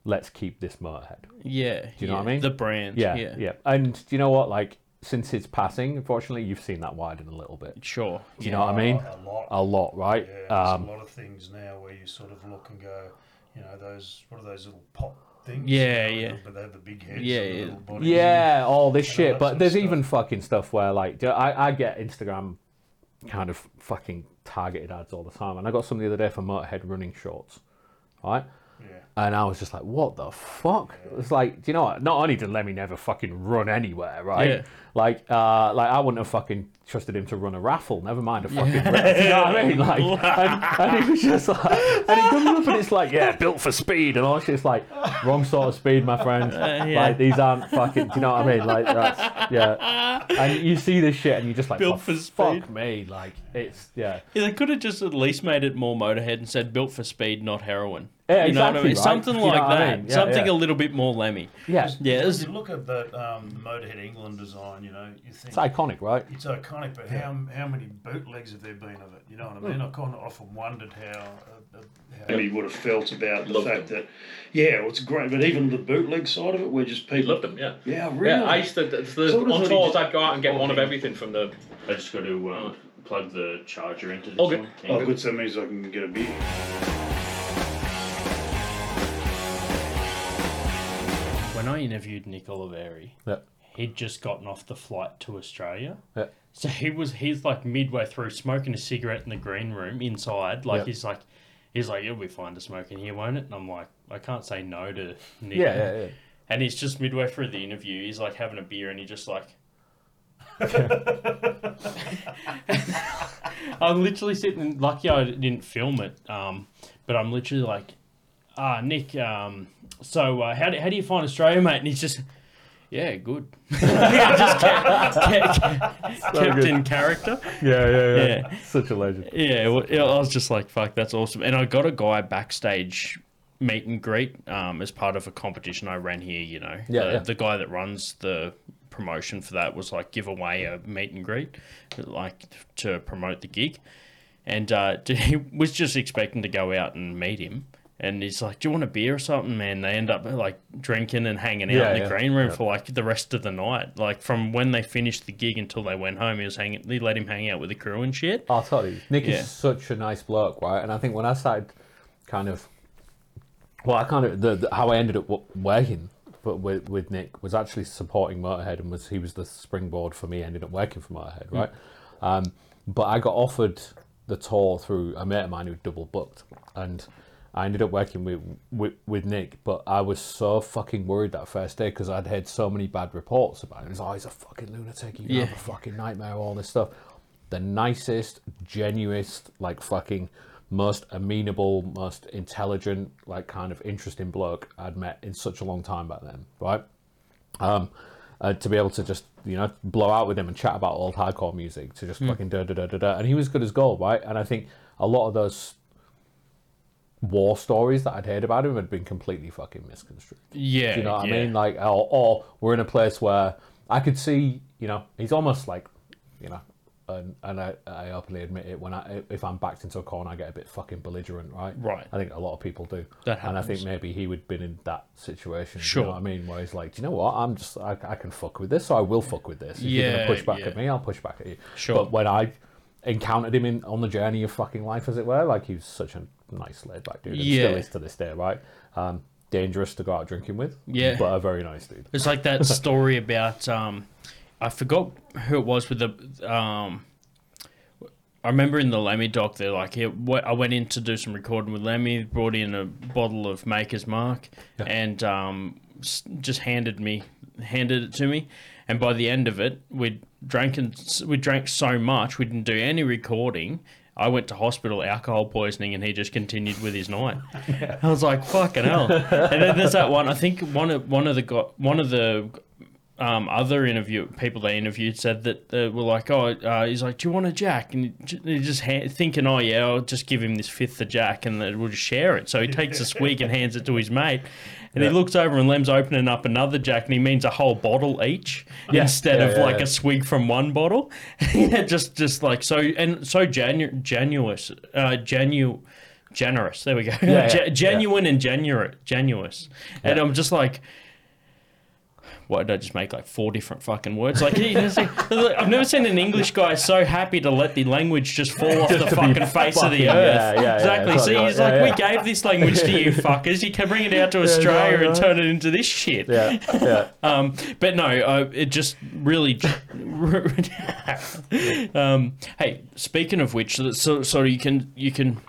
let's keep this Motorhead. Yeah. Do you know what I mean? The brand. Yeah, Yeah. yeah. And do you know what? Like since his passing, unfortunately, you've seen that widen a little bit. Sure. Do you know what I mean? A lot. A lot, right? Yeah, there's Um, a lot of things now where you sort of look and go, you know, those what are those little pop things? Yeah, you know, yeah. But they have the big heads. Yeah, and the yeah. little bodies. yeah, all this shit. But there's stuff. even fucking stuff where like I, I get Instagram kind of fucking targeted ads all the time, and I got some the other day for Motorhead running shorts, right? Yeah. And I was just like, what the fuck? It's like, do you know what? Not only did Lemmy never fucking run anywhere, right? Yeah. Like, uh, like I wouldn't have fucking trusted him to run a raffle, never mind a fucking race. You know what I mean? Like, and, and he was just like, and he comes up and it's like, yeah, built for speed and all that shit. It's like, wrong sort of speed, my friend. yeah. Like, these aren't fucking, do you know what I mean? Like, that's, yeah. And you see this shit and you're just like, Built for, for fuck me. Like, it's, yeah. Yeah, they could have just at least made it more Motorhead and said built for speed, not heroin. Yeah, you know what I exactly, mean? right? Something you know like what I that. mean? Yeah, Something yeah. a little bit more Lemmy. Yeah. Yeah, When you look at that um, the Motorhead England design, you know, you think It's iconic, right? it's iconic, but how how many bootlegs have there been of it? You know what I mean? I kind of often wondered how uh, uh, how he would have felt about the fact that, yeah, well, it's great, but even the bootleg side of it, where just people Loved them, yeah. Yeah, really. Yeah, I used to, So what does what he- I'd go out and get one of everything from the I just got to um, plug the charger into this All good. one. Oh, good. So that means I can get a beer. When I interviewed Nick Oliveri, Yeah. he'd just gotten off the flight to Australia. Yeah. So he was he's like midway through smoking a cigarette in the green room inside. Like Yeah. he's like he's like, It'll be fine to smoke in here, won't it? And I'm like, I can't say no to Nick. Yeah, yeah, yeah. And he's just midway through the interview, he's like having a beer and he just like I'm literally sitting lucky I didn't film it. Um, but I'm literally like, ah, Nick, um, so uh, how, do, how do you find Australia, mate? And he's just, yeah, good. just kept, kept, kept good. in character. Yeah, yeah, Yeah. Such a legend. Yeah, well, I was just like, fuck, that's awesome. And I got a guy backstage meet and greet um, as part of a competition I ran here, you know. Yeah, the, yeah. the guy that runs the promotion for that was like give away a meet and greet, like to promote the gig. And uh, he was just expecting to go out and meet him. And he's like, "Do you want a beer or something, man?" They end up like drinking and hanging out Yeah, in the yeah, green room yeah. for like the rest of the night. Like from when they finished the gig until they went home, he was hanging. They let him hang out with the crew and shit. I'll tell you, Nick is such a nice bloke, right? And I think when I started kind of, well, I kind of, the, the, how I ended up working but with, with Nick was actually supporting Motorhead and was he was the springboard for me ending up working for Motorhead, right? Um, but I got offered the tour through a mate of mine who double booked and I ended up working with, with with Nick, but I was so fucking worried that first day because I'd heard so many bad reports about him. He was, oh, he's a fucking lunatic. You Yeah. have a fucking nightmare, all this stuff. The nicest, genuinest, like fucking most amenable, most intelligent, like kind of interesting bloke I'd met in such a long time back then, right? Um, uh, to be able to just you know blow out with him and chat about old hardcore music, to just fucking da da da da da, and he was good as gold, right? And I think a lot of those war stories that I'd heard about him had been completely fucking misconstrued. Yeah, Do you know what yeah. I mean? Like, or, or we're in a place where I could see, you know, he's almost like, you know, and, and I, I openly admit it when I if I'm backed into a corner, I get a bit fucking belligerent, right? Right. I think a lot of people do. That and I think maybe he would have been in that situation. Sure. You know what I mean? Where he's like, do you know what? I'm just I, I can fuck with this, so I will fuck with this. If you're gonna push back yeah. at me, I'll push back at you. Sure. But when I encountered him in on the journey of fucking life, as it were, like he was such a nice laid back dude, and Yeah. still is to this day, right? Um, dangerous to go out drinking with, Yeah. but a very nice dude. It's like that story about um, I forgot who it was with the um, I remember in the Lemmy doc, they're like, yeah, wh- I went in to do some recording with Lemmy, brought in a bottle of Maker's Mark, and um, s- just handed me, handed it to me. And by the end of it, we drank and we drank so much, we didn't do any recording. I went to hospital, alcohol poisoning, and he just continued with his night. I was like, "Fucking hell!" And then there's that one. I think one of one of the one of the um, other interview people they interviewed said that they were like, oh, uh, he's like, do you want a jack? And he just ha- thinking, oh yeah, I'll just give him this fifth of jack, and we'll just share it. So he takes a swig and hands it to his mate, and he looks over and Lem's opening up another jack, and he means a whole bottle each instead Yeah, of yeah, like yeah. a swig from one bottle. yeah, just just like so and so genu- genuous, uh, genu. Generous. There we go. yeah, Ge- yeah. genuine and genuine, genuous. And I'm just like, what did I just make like four different fucking words? Like, you know, see, I've never seen an English guy so happy to let the language just fall off the to be fucking face of the yeah, earth. yeah, yeah, exactly. See, what I- he's yeah, like, yeah. we gave this language to you fuckers. You can bring it out to Australia and turn it into this shit. Yeah, yeah. Um, but no, uh, it just really. um, hey, speaking of which, so so you can you can.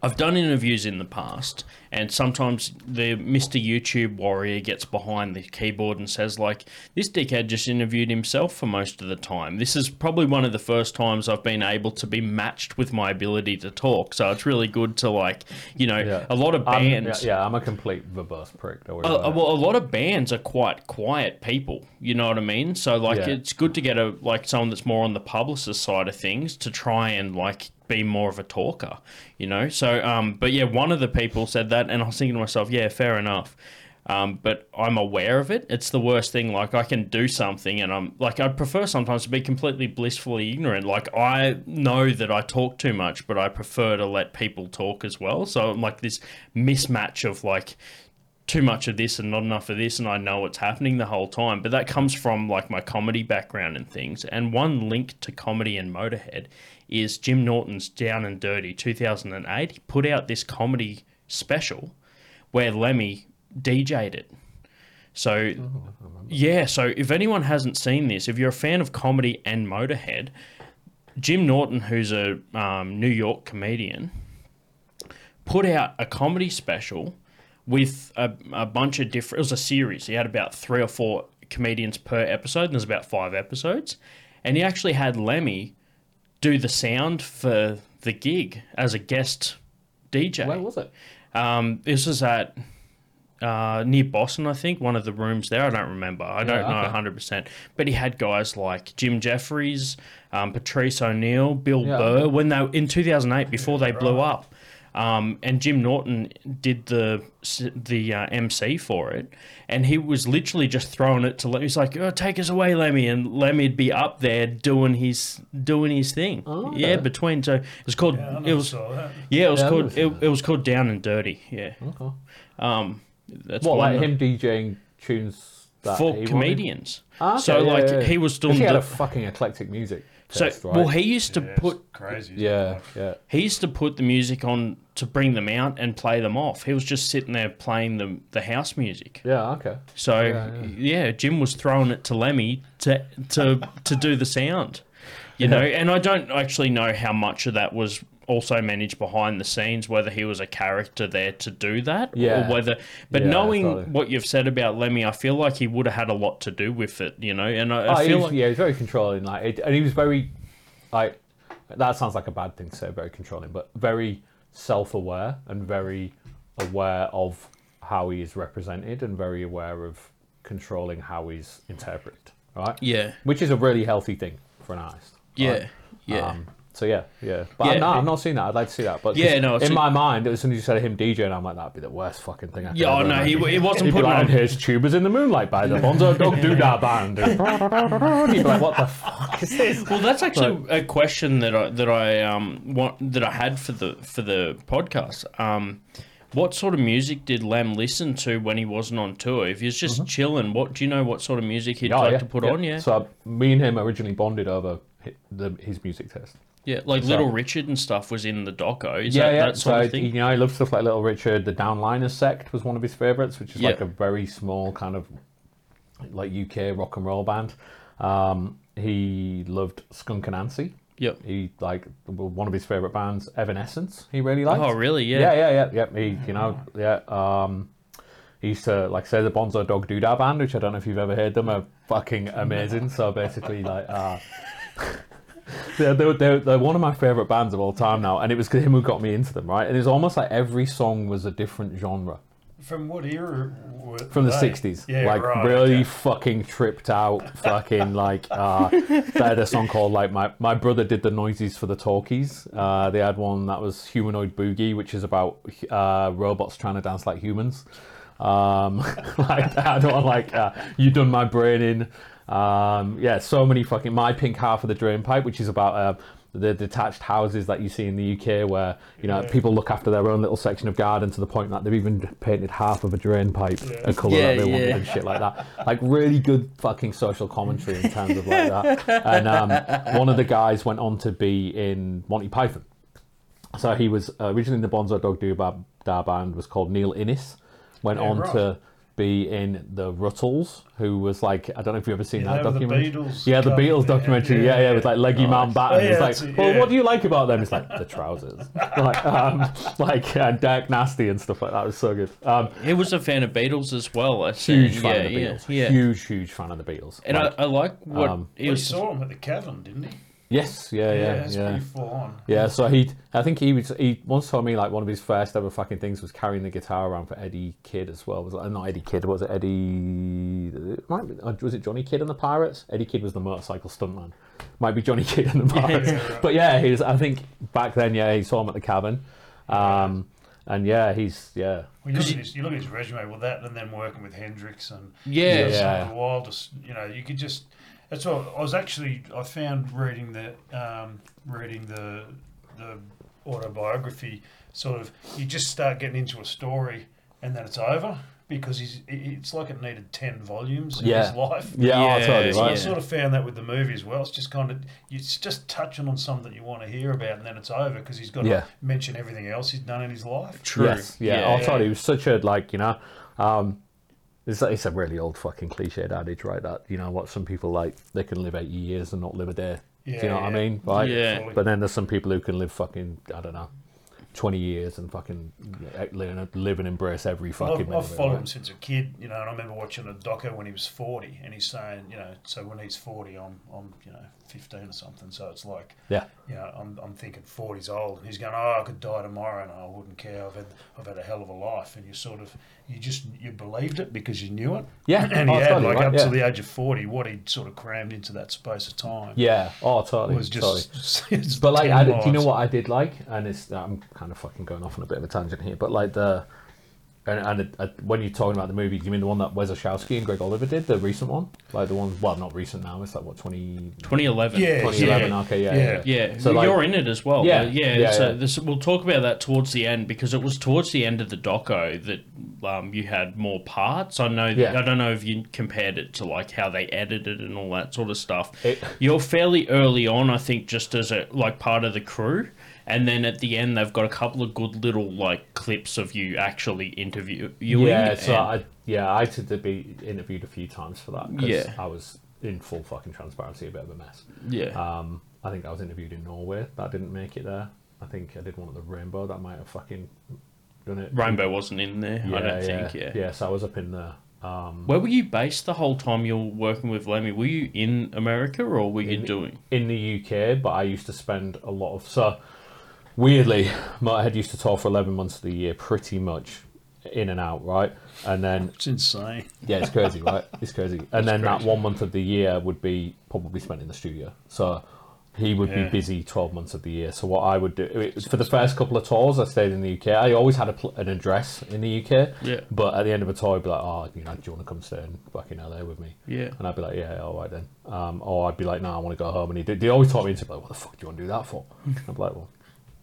I've done interviews in the past, and sometimes the Mr. YouTube warrior gets behind the keyboard and says, like, this dickhead just interviewed himself for most of the time. This is probably one of the first times I've been able to be matched with my ability to talk. So it's really good to, like, you know, yeah. a lot of I'm, yeah, bands. yeah, I'm a complete verbose prick. Don't uh, it. well, a lot of bands are quite quiet people. You know what I mean? So like, Yeah. it's good to get a like someone that's more on the publicist side of things to try and like be more of a talker. You know? So um, but yeah, one of the people said that, and I was thinking to myself, yeah, fair enough. Um, but I'm aware of it. It's the worst thing. Like I can do something, and I'm like I prefer sometimes to be completely blissfully ignorant. Like I know that I talk too much, but I prefer to let people talk as well. So I'm like this mismatch of like too much of this and not enough of this and I know what's happening the whole time but that comes from like my comedy background and things and one link to comedy and Motorhead is Jim Norton's Down and Dirty 2008 he put out this comedy special where Lemmy DJ'd it so yeah so if anyone hasn't seen this if you're a fan of comedy and Motorhead Jim Norton who's a um, New York comedian put out a comedy special with a, a bunch of different. It was a series. He had about three or four comedians per episode, and there's about five episodes. And he actually had Lemmy do the sound for the gig as a guest DJ. Where was it? Um, this was at uh, near Boston, I think, one of the rooms there. I don't remember. I don't know okay. 100%. But he had guys like Jim Jeffries, um, Patrice O'Neal, Bill Yeah. Burr, when they in 2008 before they blew up. Um, and Jim Norton did the the uh, MC for it, and he was literally just throwing it to. Lemmy. He's like, oh, "Take us away, Lemmy," and Lemmy'd be up there doing his doing his thing. Oh, Yeah, between so it was called. Yeah, it was that. yeah, it was Yeah, called it, it was called Down and Dirty. Yeah. Okay. Um, that's What, one like him DJing tunes that for he comedians. Ah, okay, so yeah, like yeah, yeah. he was doing He had the, a fucking eclectic music. So taste, right? well he used to Yeah, it's put crazy. yeah, yeah. he used to put the music on to bring them out and play them off. He was just sitting there playing the the house music. Yeah, okay. So Yeah, yeah, Jim was throwing it to Lemmy to to to do the sound. You know, and I don't actually know how much of that was also managed behind the scenes, whether he was a character there to do that, Yeah. or whether. But Yeah, knowing totally. what you've said about Lemmy, I feel like he would have had a lot to do with it. You know, and I, Oh, I he feel was, like yeah, he was very controlling. Like, it, and he was very, like, that sounds like a bad thing to say, very controlling, but very self-aware and very aware of how he is represented and very aware of controlling how he's interpreted. Right? yeah, Which is a really healthy thing for an artist. yeah, right? yeah. Um, so yeah, yeah. But Yeah, I'm not, it- I've not seen that. I'd like to see that. But Yeah, no, in my mind, as soon as you said him DJing, I'm like, that'd be the worst fucking thing I could Yeah, oh, ever no, he, he wasn't He'd putting like, on. here's Tubas in the Moonlight by the Bonzo Dog Doodah Band. And he'd be like, what the fuck is this? Well, that's actually a question that I that I um want that I had for the for the podcast. Um, what sort of music did Lem listen to when he wasn't on tour? If he was just chilling, what do you know? What sort of music he'd Oh, like yeah, to put yeah. on? Yeah, So uh, me and him originally bonded over the, his music taste. Yeah, like Little Richard and stuff was in the doco. Is yeah, that, yeah. that sort so of thing? you know, he loved stuff like Little Richard. The Downliners sect was one of his favorites, which is like a very small kind of like UK rock and roll band. Um, he loved Skunk Anansie Yep. He like one of his favorite bands, Evanescence. He really liked. Oh, really? Yeah. Yeah, yeah, yeah, yeah. He, you know, yeah. Um, he used to like say the Bonzo Dog Doodah band, which I don't know if you've ever heard them, are fucking amazing. So basically, like, uh, they're, they're, they're one of my favorite bands of all time now, and it was him who got me into them, right? And it's almost like every song was a different genre From what era? from the they? '60s, Yeah, like right, really okay. fucking tripped out, fucking like. Uh, they had a song called like my my brother did the noises for the talkies. Uh, they had one that was humanoid boogie, which is about uh, robots trying to dance like humans. Um, like I had one like uh, you done my brain in. Um, yeah, so many fucking my pink half of the drain pipe, which is about. Uh, the detached houses that you see in the UK, where you know people look after their own little section of garden to the point that they've even painted half of a drain pipe a colour Yeah, that they want and shit like that. Like really good fucking social commentary in terms of like that. And um, one of the guys went on to be in Monty Python. So he was uh, originally in the Bonzo Dog Doodah Dah band was called Neil Innes. Went Yeah, on right. to be in the Ruttles, who was like I don't know if you've ever seen Yeah, that they were the documentary. Beatles yeah, the Beatles yeah, documentary. Yeah, yeah, yeah, with like Leggy Nice. Mountbatten. Oh, yeah, it's like, it, well, yeah. what do you like about them? It's like the trousers, like um, like uh, Dirk Nasty and stuff like that. It was so good. Um, He was a fan of Beatles as well. I see. huge fan yeah, of the Beatles. Yeah. Huge, huge fan of the Beatles. And Like, I, I like what um, he He saw him at the Cavern, didn't he? Yes, yeah, yeah, that's yeah. pretty full on. Yeah, so he, I think he was, he once told me like one of his first ever fucking things was carrying the guitar around for Eddie Kidd as well. Was it, not Eddie Kidd, was it Eddie? it might be- uh, Was it Johnny Kidd and the Pirates? Eddie Kidd was the motorcycle stuntman. Might be Johnny Kidd and the Pirates. But yeah, he was. I think back then, yeah, he saw him at the Cavern, um, and yeah, he's yeah. Well, you look, at his, you look at his resume with that, and then working with Hendrix and Yeah. Yeah. of the wildest. You know, you could just. That's what I was actually. I found reading the um, reading the the autobiography. Sort of, you just start getting into a story, and then it's over because he's. It's like it needed ten volumes in Yeah. his life. Yeah, Yeah, oh, totally So I sort of found that with the movie as well. It's just kind of it's just touching on something you want to hear about, and then it's over because he's got Yeah. to mention everything else he's done in his life. True. Yes, yeah. Yeah. Oh, totally. He was such a like you know. Um, it's, it's a really old fucking cliched adage, right? That you know what some people like they can live eighty years and not live a day. Do you Yeah, know what I mean? Right? Yeah. But then there's some people who can live fucking I don't know, twenty years and fucking eh, live and, live embrace every fucking. I've, minute I've followed right? him since a kid, you know, and I remember watching a doco when he was 40, and he's saying, you know, so when he's 40, I'm, I'm you know, 15 or something, so it's like, Yeah. you know, I'm, I'm thinking 40's old, and he's going, oh, I could die tomorrow, and I wouldn't care, I've had, I've had a hell of a life, and you sort of, you just, you believed it because you knew it, Yeah. and he oh, had, totally, like, right, up yeah. to the age of 40, what he'd sort of crammed into that space of time Yeah. Oh, totally. was totally. just, it's But like, 10 I, do you know what I did like? And it's I'm kind of fucking going off on a bit of a tangent here, but like the and, and it, uh, when you're talking about the movie, do you mean the one that Wes Orshoski and Greg Olliver did, the recent one, like the one? Well, not recent now. It's like what 20, 2011. Yeah, 2011. yeah. Okay, yeah, Yeah. yeah. yeah. Yeah, So, like- you're in it as well. Yeah, Yeah, yeah. yeah, so yeah. This, we'll talk about that towards the end because it was towards the end of the doco that um, you had more parts. I know. Yeah. I don't know if you compared it to like how they edited and all that sort of stuff. It- you're fairly early on, I think, just as a like part of the crew. And then at the end, they've got a couple of good little like clips of you actually interviewing. Yeah, so I yeah I had to be interviewed a few times for that because Yeah. I was in full fucking transparency, a bit of a mess. yeah, Um, I think I was interviewed in Norway. That didn't make it there. I think I did one at the Rainbow. That might have fucking done it. Rainbow wasn't in there. I don't think. Yeah. Yeah, so I was up in there. Um, Where were you based the whole time you were working with Lemmy? Were you in America or were you doing? in the UK, but I used to spend a lot of so weirdly, Motorhead used to tour for eleven months of the year, pretty much in and out, right? And then It's insane. yeah, it's crazy, right? It's crazy. And then that one month of the year would be probably spent in the studio. So he would be busy twelve months of the year. So what I would do it for the first couple of tours, I stayed in the UK. I always had a pl- an address in the UK. Yeah. But at the end of a tour, I'd be like, oh, you know, do you want to come stay in fucking LA with me? Yeah. And I'd be like, yeah, all right then. Um, or I'd be like, no, I want to go home. And he did, they always talk me into like, what the fuck do you want to do that for? I'd be like, well,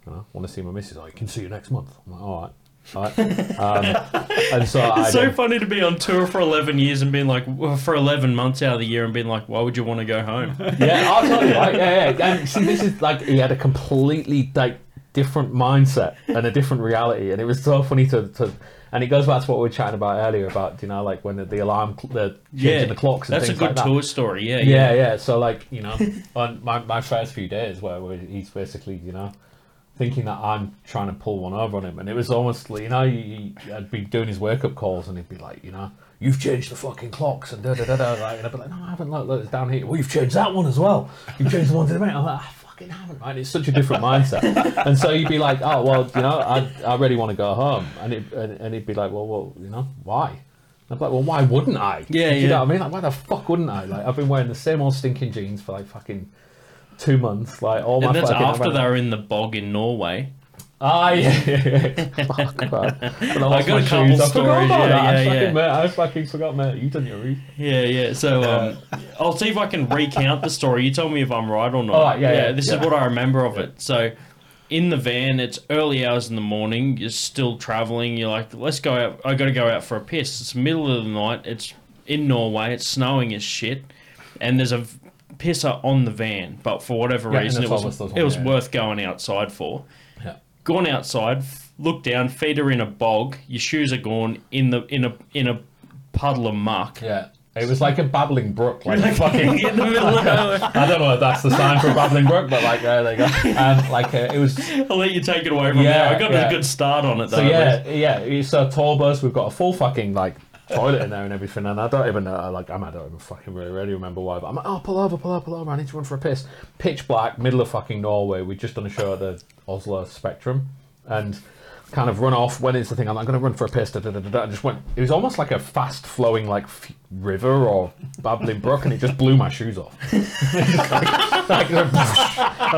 you know, want to see my missus. I can see you next month. I'm like, all right. All right. Um, and so I It's so funny to be on tour for 11 years and being like, well, for 11 months out of the year and being like, why would you want to go home? yeah, I'll tell you. Right? Yeah, yeah. And see, this is like he had a completely like different mindset and a different reality, and it was so funny to. to and it goes back to what we were chatting about earlier about you know like when the, the alarm cl- the changing the clocks and That's a good like that. tour story. Yeah, Yeah, yeah. So like you know, on my, my first few days where, where he's basically you know thinking that I'm trying to pull one over on him, and it was almost you know he, I'd be doing his wake up calls, and he'd be like you know you've changed the fucking clocks and da da da da, like, and I'd be like no I haven't look, look it's down here. Well you've changed that one as well. You've changed the one to the right. I'm like I fucking haven't. Right? It's such a different mindset, and so you'd be like oh well you know I I really want to go home, and it and, and he'd be like well well you know why. I'm like, well, why wouldn't I? Yeah, you yeah. know what I mean? Like, why the fuck wouldn't I? Like, I've been wearing the same old stinking jeans for like fucking two months. Like, all my time. And that's fucking. after they were in the bog in Norway. Ah, yeah, yeah, yeah. Fuck, man. I lost got a couple shoes, I forgot stories, about yeah, that. I yeah, fucking, yeah. I fucking forgot, mate. You done your read. Yeah, yeah. So um, I'll see if I can recount the story. You tell me if I'm right or not. Right, yeah, yeah, This yeah. is what I remember of it. So in the van, it's early hours in the morning. You're still traveling. You're like, let's go out. I got to go out for a piss. It's middle of the night. It's in Norway. It's snowing as shit, and there's a pisser on the van. But for whatever Yeah, reason, it was it was worth going outside for. Yeah. Gone outside, look down, feet are in a bog. Your shoes are gone in the in a in a puddle of muck. Yeah. It was like a babbling brook, like fucking. in the middle of nowhere. I don't know if that's the sign for a babbling brook, but like there they go. Um, like uh, it was I'll let you take it away from Yeah, there. I got yeah. a good start on it though. So yeah, yeah. So tall bus, we've got a full fucking like toilet in there and everything, and I don't even know. Like I'm, I don't even fucking really, really remember why. But I'm like, oh, pull over, pull over, pull over. I need to run for a piss. Pitch black, middle of fucking Norway. We'd just done a show at the Oslo Spectrum, and kind of run off. When is the thing? I'm like, going to run for a piss. Da, da, da, da, da. I just went. It was almost like a fast flowing like f- river or babbling brook, and it just blew my shoes off. like, and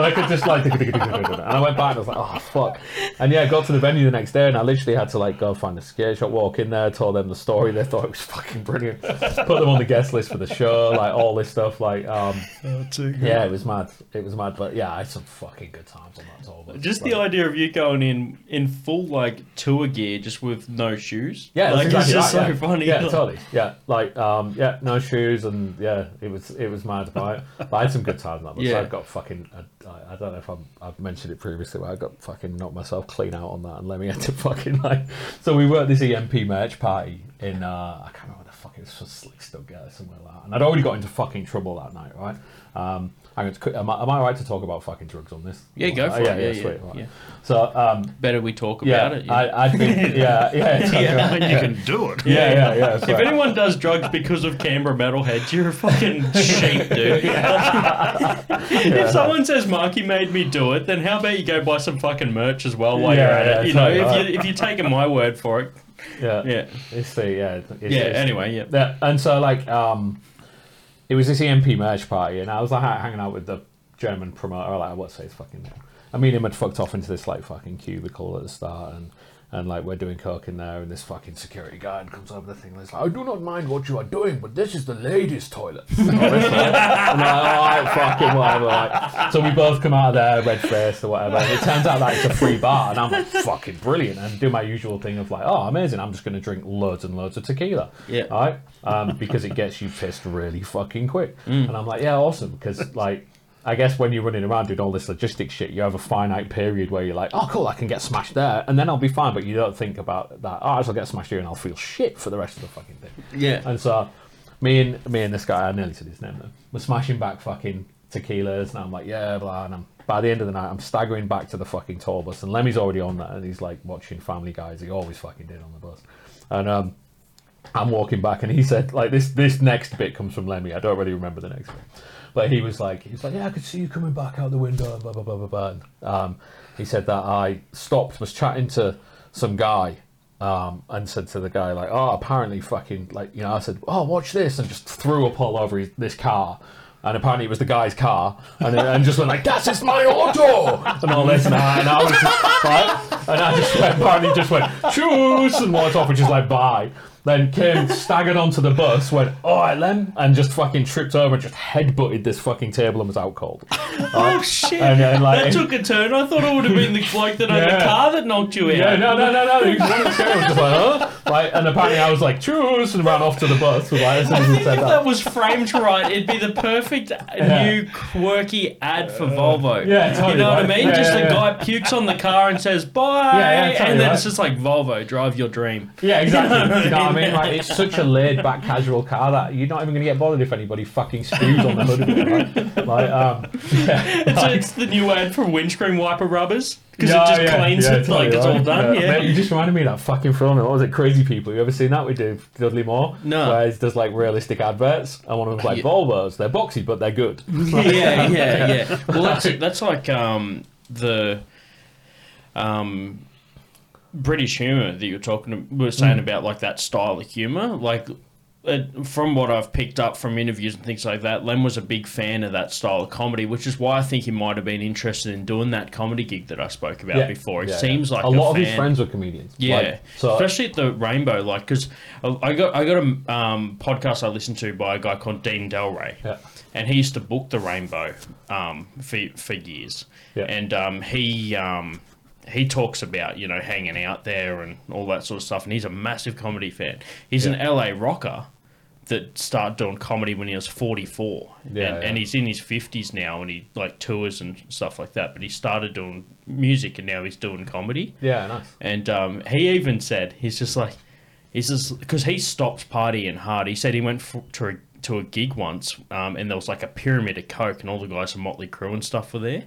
I could just like, and I went back and I was like, oh fuck. And yeah, I got to the venue the next day, and I literally had to like go find a scare shop, walk in there, told them the story. They thought it was fucking brilliant. Put them on the guest list for the show, like all this stuff. Like, um, yeah, it was mad. It was mad, but yeah, I had some fucking good times on that tour. bus. Just Like- the idea of you going in in full like tour gear, just with no shoes. Yeah, like exactly it's just right, so yeah. funny. Yeah, Like, totally. Yeah, like um, yeah, no shoes, and yeah, it was it was mad. But I, I had some good times. on That Yeah. I got fucking. I, I don't know if I'm, I've mentioned it previously, but I got fucking knocked myself clean out on that, and Lemmy had to fucking like. So we were at this EMP merch party in uh, I can't remember the fuck it was, just Slick Stug Guy somewhere like that, and I'd already got into fucking trouble that night, right? Um, I'm gonna, am, I, am I right to talk about fucking drugs on this? Yeah, go Uh, for yeah, it. Yeah, Yeah, yeah, sweet. right. yeah. So um, Better we talk yeah, about it. Yeah. I, I think yeah, yeah, exactly. Yeah. You can do it. yeah, yeah, yeah. that's if right. anyone does drugs because of Canberra metalhead, you're a fucking sheep, dude. if someone says Marky made me do it, then how about you go buy some fucking merch as well while Yeah, you're at yeah, it? You know, totally if you if you're taking my word for it, yeah, yeah, It's the yeah. It's, yeah. it's- Anyway, yeah. Yeah, and so like um, it was this EMP merge party, and I was like hanging out with the German promoter. Like what's his fucking name? I mean, him had fucked off into this like fucking cubicle at the start, and and like we're doing coke in there, and this fucking security guard comes over the thing, and he's like, "I do not mind what you are doing, but this is the ladies' toilet." and I'm like, "All right, fucking whatever. Like, so we both come out of there, red faced or whatever. And it turns out that it's a free bar, and I'm like, "Fucking brilliant!" And do my usual thing of like, "Oh, amazing! I'm just going to drink loads and loads of tequila." Yeah. right? Um, because it gets you pissed really fucking quick. And I'm like, yeah, awesome. Because like, I guess when you're running around doing all this logistic shit, you have a finite period where you're like, oh, cool, I can get smashed there, and then I'll be fine. But you don't think about that. Oh, I'll get smashed here, and I'll feel shit for the rest of the fucking thing. Yeah. And so, me and me and this guy, I nearly said his name then, we're smashing back fucking tequilas, and I'm like, yeah, blah. And I'm by the end of the night, I'm staggering back to the fucking tour bus, and Lemmy's already on that, and he's like watching Family Guys. He always fucking did on the bus, and um. I'm walking back, and he said, like this. This next bit comes from Lemmy. I don't really remember the next bit, but he was like, he was like, yeah, I could see you coming back out the window, and blah blah blah blah blah. And, um, he said that I stopped, was chatting to some guy, um, and said to the guy like, oh, apparently fucking like, you know, I said, oh, watch this, and just threw up all over his, this car. And apparently it was the guy's car, and, and just went like, "That's is my auto," and all this, and I, and I was just, right, and I just went, apparently just went, "Choose," and walked off, and just like, "Bye." Then came staggered onto the bus, went, "All right, Lem," and just fucking tripped over, and just headbutted this fucking table, and was out cold. Oh shit! And then, like- that took a turn. I thought it would have been the bloke that owned the Yeah. car that knocked you out. Yeah, no, no, no, no. He was running scared. I was just like, huh? right? And apparently I was like, choose, and ran off to the bus. Like, as soon as he If said that that. was framed right, it'd be the perfect new quirky ad for Volvo. yeah, totally you know what I right. mean? Yeah, Just yeah, a yeah. guy pukes on the car and says bye, Yeah, yeah, totally and then right. it's just like Volvo, drive your dream. Yeah, exactly. You know what I mean? Like, it's such a laid back, casual car that you're not even going to get bothered if anybody fucking spews on the hood of it. Right? Like, um, yeah. It's, it's the new ad for windscreen wiper rubbers because Yeah, it just yeah, cleans it like totally it's all done. Yeah. Mate, you just reminded me of that fucking film. What was it? Crazy People. You ever seen that We Dave Dudley Moore? No. Where he does like realistic adverts, and one of them's like. Volvos. They're boxy, but they're good. yeah, yeah, yeah. Well, that's that's like um, the um, British humour that you're talking were saying about, like that style of humour. Like uh, from what I've picked up from interviews and things like that, Lem was a big fan of that style of comedy, which is why I think he might have been interested in doing that comedy gig that I spoke about before. He Yeah, seems yeah. like a lot of his friends were comedians. Yeah, Like, so especially at the Rainbow, like because I got I got a um, podcast I listened to by a guy called Dean Delray, Yeah. and he used to book the Rainbow um, for for years, Yeah. and um, he um, he talks about you know hanging out there and all that sort of stuff, and he's a massive comedy fan. He's an LA rocker that started doing comedy when he was 44 Yeah, and, yeah. and he's in his 50s now and he like tours and stuff like that but he started doing music and now he's doing comedy yeah, nice. and um, he even said he's just like he's just because he stopped partying hard. He said he went for, to a, to a gig once, um, and there was like a pyramid of coke, and all the guys from Motley Crue and stuff were there.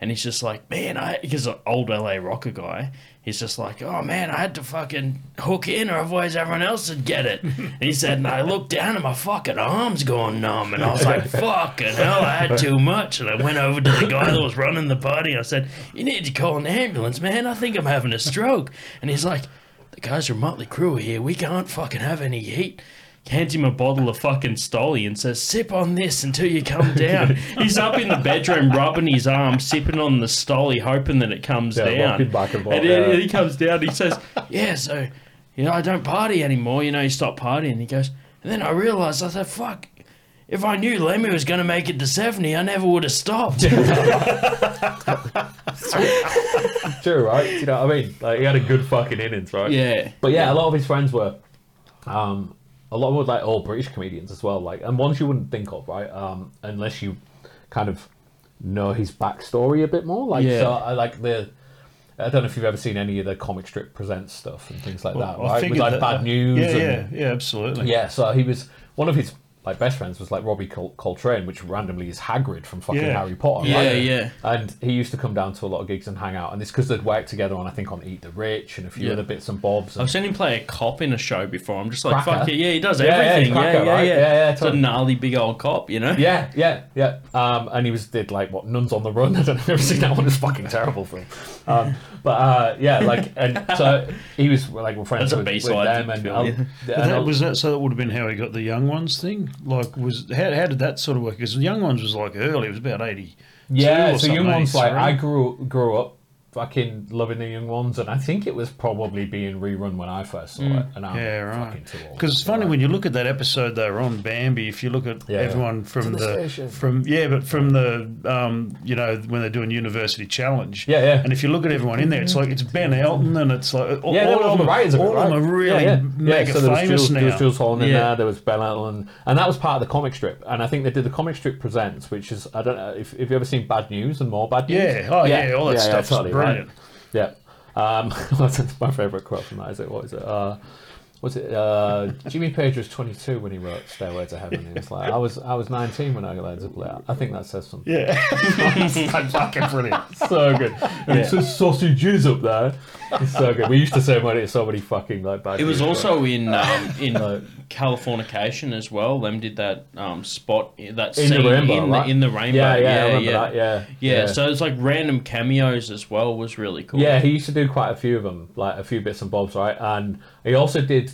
And he's just like, man, I he's an old LA rocker guy. He's just like, oh man, I had to fucking hook in, or otherwise everyone else would get it. And he said, and I looked down, and my fucking arms going numb, and I was like, fucking hell, I had too much. And I went over to the guy that was running the party. I said, you need to call an ambulance, man. I think I'm having a stroke. And he's like, the guys from Motley Crue are here. We can't fucking have any heat. Hands him a bottle of fucking Stoli and says, sip on this until you come down. He's up in the bedroom rubbing his arm, sipping on the Stoli, hoping that it comes Yeah, down. rocking back and and yeah. he comes down he says, yeah, so, you know, I don't party anymore. You know, you stop partying. He goes, and then I realised, I thought, fuck, if I knew Lemmy was going to make it to 70, I never would have stopped. True, right? You know what I mean? Like he had a good fucking innings, right? yeah. But yeah, a lot of his friends were, um, a lot were like all British comedians as well. Like, and ones you wouldn't think of, right? Um, unless you kind of know his backstory a bit more. Like, Yeah. so I like the. I don't know if you've ever seen any of the comic strip presents stuff and things like that, right? With like that- bad news. Yeah, and, yeah, yeah, absolutely. yeah. So he was one of his like best friends was like Robbie Col- Coltrane, which randomly is Hagrid from fucking Yeah. Harry Potter. Yeah, right? yeah. And he used to come down to a lot of gigs and hang out, and it's because they'd worked together on I think on Eat the Rich and a few Yeah. other bits and bobs. And, I've seen him play a cop in a show before. I'm just like, Cracker. fuck it. Yeah, he does Yeah, yeah, everything. Yeah, Cracker, yeah, right? yeah. Yeah, yeah, It's a totally. gnarly big old cop, you know? Yeah, yeah, yeah. Um, and he was did like what Nuns on the Run. I don't know if you've ever seen that one. It's a fucking terrible film. Um, but uh, yeah, like and so he was like we're friends That's a with, with B-side them and, film, I'll- yeah. and But that was that. So that would have been how he got the young ones thing. Like, was how, how did that sort of work? Because the young ones was like early. It was about eighty. yeah. So young ones like I grew grew up fucking loving the young ones, and I think it was probably being rerun when I first saw it. And I'm Yeah, right. fucking too old. Because it's funny when you look at that episode they were on Bambi. If you look at Yeah. everyone from To the the, station. from yeah, but from the um, you know when they're doing University Challenge. Yeah, yeah. And if you look at everyone in there, it's like it's Ben Elton and it's like all, Yeah, all, all, all of the them, writers of all of them are really yeah, yeah. mega yeah, so there was famous Jools, now. There was Jools Holland in there. There was Ben Elton, and that was part of the comic strip. And I think they did the comic strip presents, which is I don't know if if you ever seen Bad News and more Bad News. Yeah, oh, yeah, all that stuff's right. Brilliant. Yeah, um, my favorite quote from that. Is it? What is it? Uh, was it uh, Jimmy Page was 22 when he wrote Stairway to Heaven? He was like, I was I was 19 when I learned to play. I think that says something. Yeah, that's fucking brilliant. so good. And it says sausages up there. It's so good. We used to say when it's so many fucking like bad. It was news, also in um, in Like- Californication as well. Them did that um, spot that in scene the rainbow, in, right? the, in the rainbow. Yeah, yeah, yeah, I remember yeah. that. Yeah, Yeah, so it's like random cameos as well was really cool. yeah, he used to do quite a few of them, like a few bits and bobs, right? And he also did.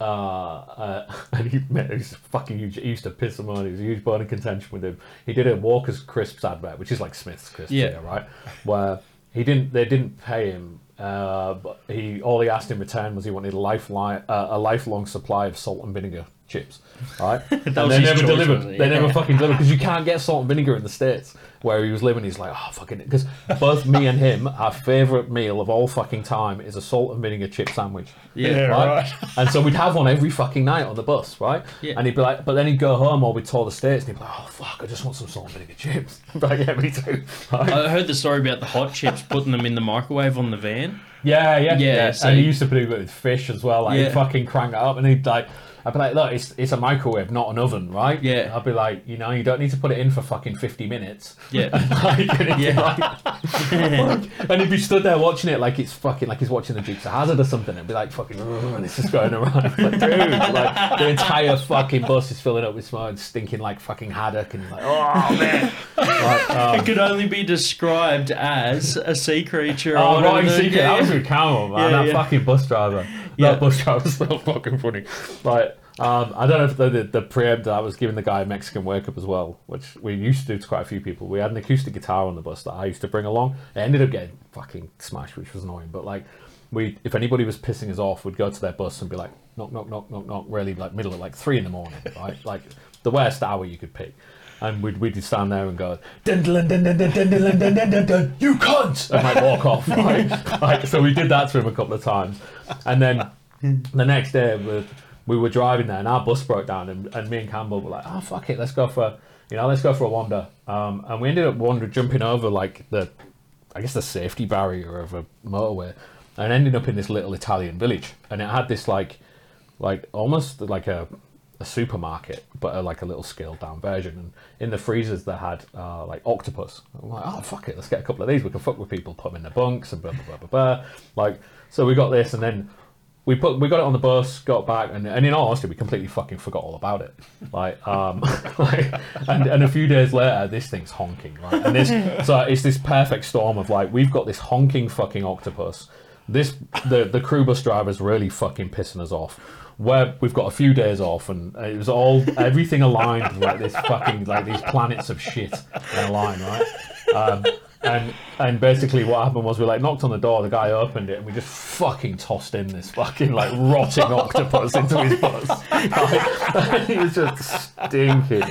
Uh, uh, and he, man, he's fucking huge. He used to piss him on. He was a huge bone of contention with him. He did a Walker's Crisps advert, which is like Smith's Crisps, Yeah. yeah, right? Where he didn't, they didn't pay him. Uh, but he all he asked in return was he wanted a lifeline, uh, a lifelong supply of salt and vinegar chips, right? and they never delivered. They never fucking delivered because you can't get salt and vinegar in the states where he was living. He's like, oh fucking because both me and him, our favorite meal of all fucking time is a salt and vinegar chip sandwich. Yeah, right. and so we'd have one every fucking night on the bus, right? Yeah. And he'd be like, but then he'd go home or we'd tour the states, and he'd be like, oh fuck, I just want some salt and vinegar chips. like, yeah, me too. Right? I heard the story about the hot chips, putting them in the microwave on the van. Yeah, yeah, Yeah, yeah. so- and he used to do it with fish as well. Like Yeah. he'd fucking crank it up, and he'd like, I'd be like, look, it's it's a microwave, not an oven, right? Yeah. I'd be like, you know, you don't need to put it in for fucking fifty minutes. Yeah. like, and, he'd be Yeah. like- and he'd be stood there watching it like it's fucking like he's watching the Dukes of Hazzard or something. and be like fucking, it's just going around. Like, dude, like the entire fucking bus is filling up with smoke, and stinking like fucking haddock, and like, oh man. like, um, It could only be described as a sea creature. or Oh, the- Secret. yeah, That was with Campbell, man. Yeah, that yeah. fucking bus driver. Yeah. That bus driver was so fucking funny. Like, um, I don't know if the, the, the preempt I was giving the guy a Mexican wake up as well, which we used to do to quite a few people. We had an acoustic guitar on the bus that I used to bring along. It ended up getting fucking smashed, which was annoying. But like, we if anybody was pissing us off, we'd go to their bus and be like, knock, knock, knock, knock, knock, really like middle of like three in the morning, right? like the worst hour you could pick. And we'd, we'd stand there and go, dun, dun, dun, dun, dun, dun, dun, dun, dun! And like walk off. Right? like, so we did that to him a couple of times. And then the next day, we, we were driving there and our bus broke down. And, and me and Campbell were like, oh, fuck it, let's go for, you know, let's go for a wander. Um, and we ended up wander jumping over like the, I guess the safety barrier of a motorway and ended up in this little Italian village. And it had this like, like almost like a, a supermarket, but a, like a little scaled down version. And in the freezers, they had uh, like octopus. I'm like, oh fuck it, let's get a couple of these. We can fuck with people, put them in the bunks and blah blah blah blah blah. Like, so we got this, and then we put we got it on the bus, got back, and, and in all honesty, we completely fucking forgot all about it. Like, um, like, and, and a few days later, this thing's honking, right? And this, so it's this perfect storm of like, we've got this honking fucking octopus. This the the crew bus driver's really fucking pissing us off. Where we've got a few days off, and it was all everything aligned like this fucking like these planets of shit in a line, right? Um, and and basically what happened was we like knocked on the door, the guy opened it, and we just fucking tossed in this fucking like rotting octopus into his bus. Like, he was just stinking,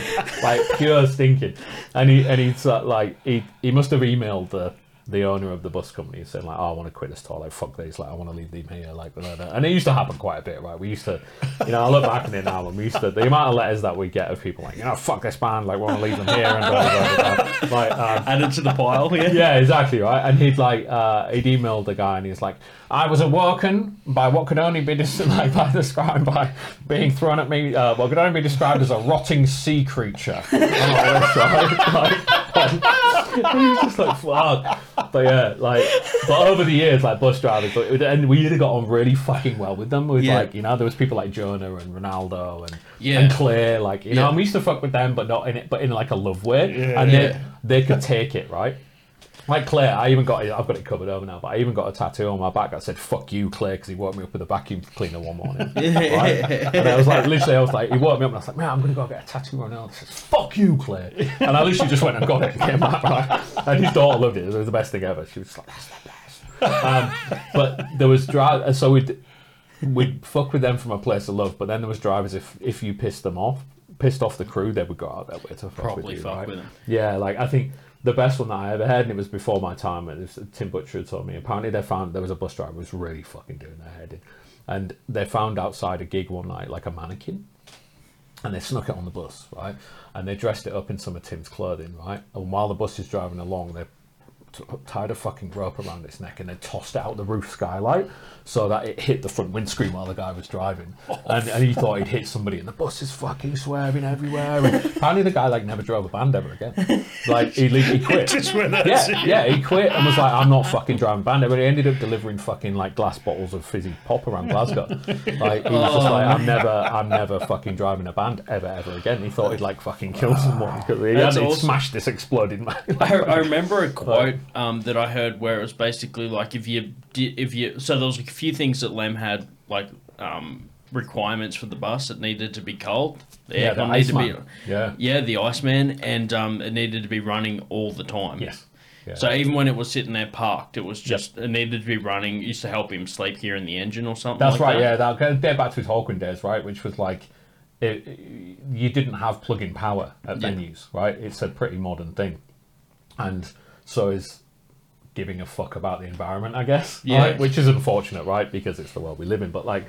like pure stinking. And he and he's like he he must have emailed the the owner of the bus company saying like, oh, I want to quit this tour. Like, fuck this. Like, I want to leave them here. Like, blah, blah. and it used to happen quite a bit, right? We used to, you know, I look back on it now, and we used to the amount of letters that we get of people like, you know, fuck this band. Like, we want to leave them here and blah blah blah. blah. Like, um, Add it to the pile. Yeah. yeah, exactly right. And he'd like uh, he'd emailed the guy, and he's like, "I was awoken by what could only be des- like by described by being thrown at me. Uh, what could only be described as a rotting sea creature." And all? Like, and he was just like, "Fuck." But yeah, like, but over the years, like bus drivers, but it- and we either got on really fucking well with them. With Yeah. like, you know, there was people like Jonah and Ronaldo and Yeah. and Claire, like, you know, Yeah. and we used to fuck with them, but not in it, but in like a love way, Yeah. and Yeah. they they could take it, right? Like Claire, I even got it, I've got it covered over now, but I even got a tattoo on my back that said "fuck you, Claire" because he woke me up with a vacuum cleaner one morning. right? And I was like, literally, I was like, he woke me up, and I was like, man, I'm gonna go get a tattoo on now. That says "fuck you, Claire," and I literally just went and got it and came back. Right? And his daughter loved it. It was the best thing ever. She was just like, "That's the best." Um, but there was drive, so we'd we'd fuck with them from a place of love. But then there was drivers if if you pissed them off, pissed off the crew, they would go out their way to fuck Probably with you. fuck right? with them. Yeah, like I think the best one that I ever had, and it was before my time, and was, Tim Butcher had told me. Apparently, they found there was a bus driver who was really fucking doing their head in, and they found outside a gig one night like a mannequin, and they snuck it on the bus, right? And they dressed it up in some of Tim's clothing, right? And while the bus is driving along, they t- tied a fucking rope around its neck and then tossed it out the roof skylight so that it hit the front windscreen while the guy was driving. Oh, and, and he thought he'd hit somebody, and the bus is fucking swerving everywhere. And apparently, the guy like never drove a band ever again. Like he, he quit. Just when that's Yeah, yeah, he quit and was like, I'm not fucking driving a band. But he ended up delivering fucking like glass bottles of fizzy pop around Glasgow. Like he was just like, I'm oh. never, I'm never fucking driving a band ever, ever again. He thought he'd like fucking kill someone because he That's had he'd awesome. smashed this exploding man. I, I remember a quote um, that I heard where it was basically like if you if you so there was a few things that Lem had like um, requirements for the bus. It needed to be cold. The Yeah, the needed to be Yeah. yeah the Iceman and um, it needed to be running all the time. Yes. Yeah. So even when it was sitting there parked, it was just it needed to be running. It used to help him sleep here in the engine or something. That's like right. that. Yeah, that get back to his Hawkwind days, right? Which was like it, you didn't have plug-in power at venues, right? It's a pretty modern thing, and so is giving a fuck about the environment, I guess. Yeah. right? which is unfortunate, right? Because it's the world we live in. But like,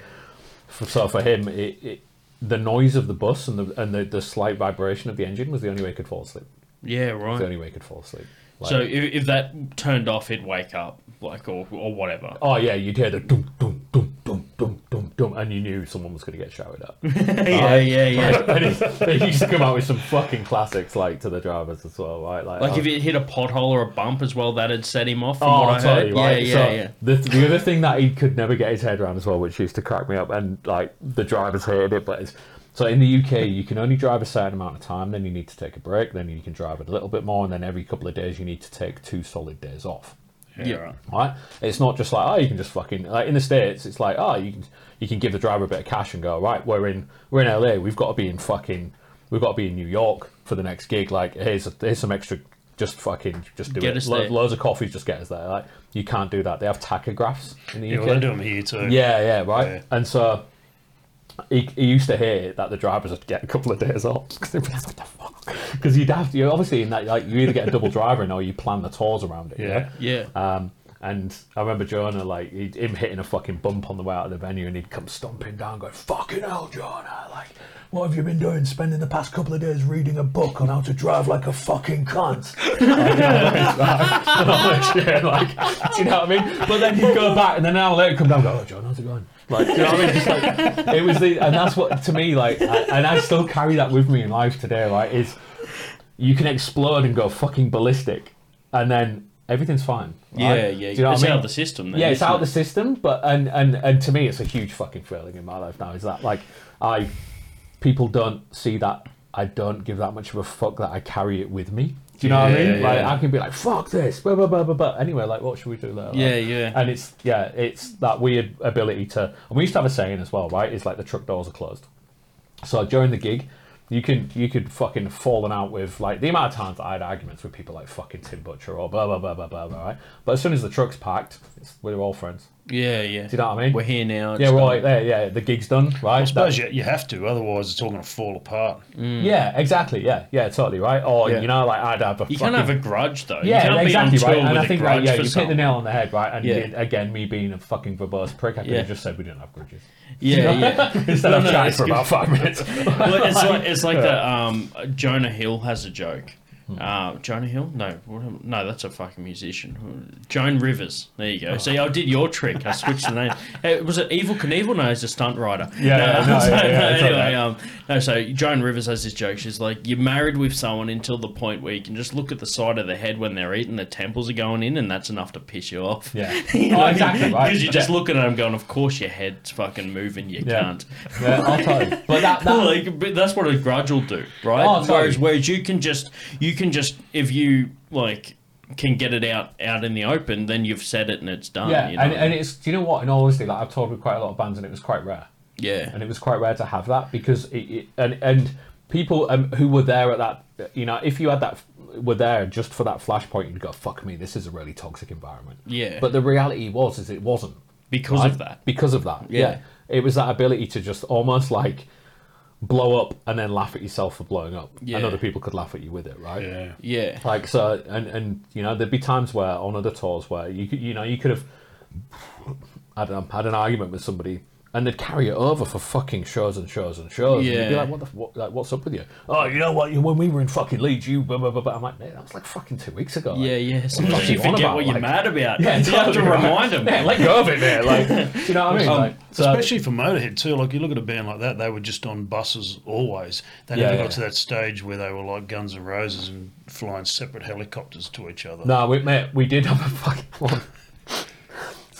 for, so for him, it, it, the noise of the bus and the and the, the slight vibration of the engine was the only way he could fall asleep. Yeah, right. The only way he could fall asleep. Like, So if, if that turned off, he'd wake up, like, or, or whatever. oh yeah, you'd hear the dum dum dum dum dum dum and you knew someone was going to get shouted at. yeah, yeah, yeah. it's, they used to come out with some fucking classics like to the drivers as well, right? Like, Like oh, if um, it hit a pothole or a bump as well, that'd set him off. From Oh, what I heard. you, right? Yeah, so yeah, yeah. The, the other thing that he could never get his head around as well, which used to crack me up, and like the drivers hated it, but it's so in the UK you can only drive a certain amount of time, then you need to take a break, then you can drive a little bit more, and then every couple of days you need to take two solid days off. Yeah. right. Right? It's not just like oh you can just fucking like in the states it's like oh you can you can give the driver a bit of cash and go right we're in we're in LA we've got to be in fucking we've got to be in New York for the next gig like here's here's some extra just fucking just do Get it Lo- loads of coffees just get us there like you can't do that they have tachographs in the Yeah, UK well, they do them here too. yeah yeah right Yeah. and so he, he used to hear that the drivers would get a couple of days off because you'd have to you obviously in that like you either get a double driver in or you plan the tours around it Yeah. Yeah. um, and I remember Jonah, like, he'd, him hitting a fucking bump on the way out of the venue, and he'd come stomping down, going, Fucking hell, Jonah, like, what have you been doing? Spending the past couple of days reading a book on how to drive like a fucking cunt. like, shit, like, do you know what I mean? But then he'd go back, and then an hour later, come down and go, Oh, John, how's it going? Like, do you know what I mean? Just like, it was the, and that's what, to me, like, I, and I still carry that with me in life today, like, Is you can explode and go fucking ballistic, and then everything's fine. Yeah, right? yeah. Do you know it's what I out of the system. Then, yeah, it's out of it? the system, but and and and to me, it's a huge fucking feeling in my life now. Is that like I people don't see that I don't give that much of a fuck that I carry it with me. Do you know what I mean? Yeah, Like yeah. I can be like fuck this, blah blah blah blah blah. Anyway, like what should we do later? Like, Yeah, yeah. And it's yeah, it's that weird ability to. And we used to have a saying as well, right? It's like the truck doors are closed. So during the gig, you can you could fucking fallen out with like the amount of times I had arguments with people like fucking Tim Butcher or blah blah blah blah blah, blah right? But as soon as the truck's packed, we're all friends. Yeah, yeah. Do you know what I mean? We're here now. yeah, it's we're done. like there. Yeah, the gig's done, right? I suppose That- you, you have to, otherwise it's all going to fall apart. Yeah, exactly. Yeah, yeah, totally right. Or Yeah. you know, like I'd have a You fucking, can't have a grudge though. yeah, can't exactly be right. And with I a think grudge right, yeah, you hit the nail on the head, right? And Yeah. it- again, me being a fucking verbose prick, I could Yeah. have just said we didn't have grudges Yeah, yeah. instead No, of no, chatting for good. about five minutes. well, it's like it's like that. Um, Jonah Hill has a joke. Uh, Jonah Hill? No, what am- no, that's a fucking musician. Joan Rivers. There you go. See, I did your trick. I switched the name. Hey, was it Evel Knievel? No, he's a stunt writer. Yeah, no, yeah, no, so, yeah, yeah, no, it's anyway, um, no. So Joan Rivers has this joke. She's like, "You're married with someone until the point where you can just look at the side of the head when they're eating, the temples are going in, and that's enough to piss you off." Yeah. You Oh, what I exactly, right. Because you're just looking at them, going, "Of course your head's fucking moving. You Yeah. can't." yeah, I'll tell you. But that, that like, but that's what a grudge will do, right? Oh, totally. whereas, whereas you can just, you can just, if you like, can get it out out in the open, then you've said it and it's done. yeah, you know? and, and it's do you know what? In all honesty, like I've toured with quite a lot of bands, and it was quite rare. yeah, and it was quite rare to have that because it, it and and people um, who were there at that you know if you had that were there just for that flashpoint you'd go fuck me this is a really toxic environment Yeah. but the reality was is it wasn't because right? of that. because of that Yeah. yeah. it was that ability to just almost like blow up and then laugh at yourself for blowing up Yeah. and other people could laugh at you with it right Yeah. Yeah, like so and and you know there'd be times where on other tours where you could you know you could have I don't know, had an argument with somebody and they'd carry it over for fucking shows and shows and shows. And you'd be Yeah. like, what the, what, like, what's up with you? Oh, you know what? When we were in fucking Leeds, you, blah, blah, blah, blah. I'm like, mate, that was like fucking two weeks ago. yeah, Like, yeah. Sometimes you you on forget about, what you're like- mad about. Yeah, you have to right. remind them. Yeah, let go of it, man. Like, do you know what I mean? Um, like, so, Especially for Motorhead too. Like you look at a band like that, they were just on buses always. They never yeah. got to that stage where they were like Guns N' Roses and flying separate helicopters to each other. No, we, mate, we did have a fucking one.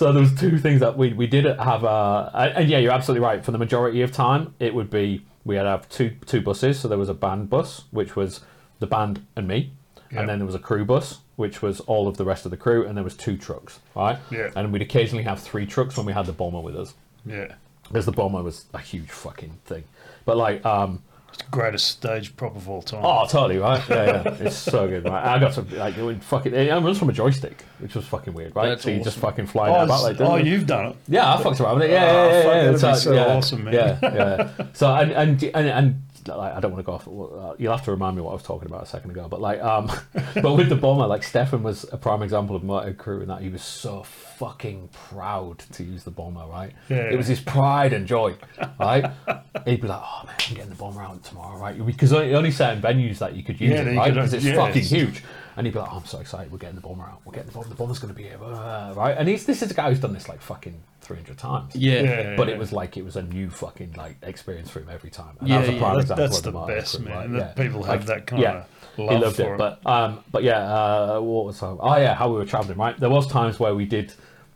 So there was two things that we we did have. Uh, and yeah, you're absolutely right. For the majority of time, it would be we had have two two buses. So there was a band bus, which was the band and me, Yeah. and then there was a crew bus, which was all of the rest of the crew, and there was two trucks, right? Yeah. And we'd occasionally have three trucks when we had the bomber with us Yeah. because the bomber was a huge fucking thing. But like, um, greatest stage prop of all time. Oh, totally right. Yeah, yeah. It's so good. Right? I got some like it would fucking. It runs from a joystick, which was fucking weird, right? That's so you just fucking fly oh, about like oh, this. you've done it. Yeah, I fucked around with it. Yeah, Oh, yeah, yeah. fuck, yeah. that'd It's be like- so yeah, awesome, man. Yeah, yeah. So and and and, and like, I don't want to go off. uh, You'll have to remind me what I was talking about a second ago. But like, um, but with the bomber, like Stefan was a prime example of motor crew in that he was so fucking proud to use the bomber. Right? Yeah. It was his pride and joy. Right? He'd be like, "Oh man, I'm getting the bomber out tomorrow, right?" Because only, only certain venues that you could use Yeah, it, right? Because it's yes. fucking huge. And he'd be like, oh, I'm so excited, we're getting the bomber out. We're getting the bomber. The bomber's going to be here. uh, right? And he's this is a guy who's done this like fucking 300 times. Yeah. Yeah, But yeah. it was like it was a new fucking like experience for him every time. And Yeah, that was a yeah. prime That- example that's of the motor best, crew, man. right? And that people have that kind yeah. of He love loved for it, it. but um, but yeah, uh, what was I- oh yeah, how we were traveling, right? There was times where we did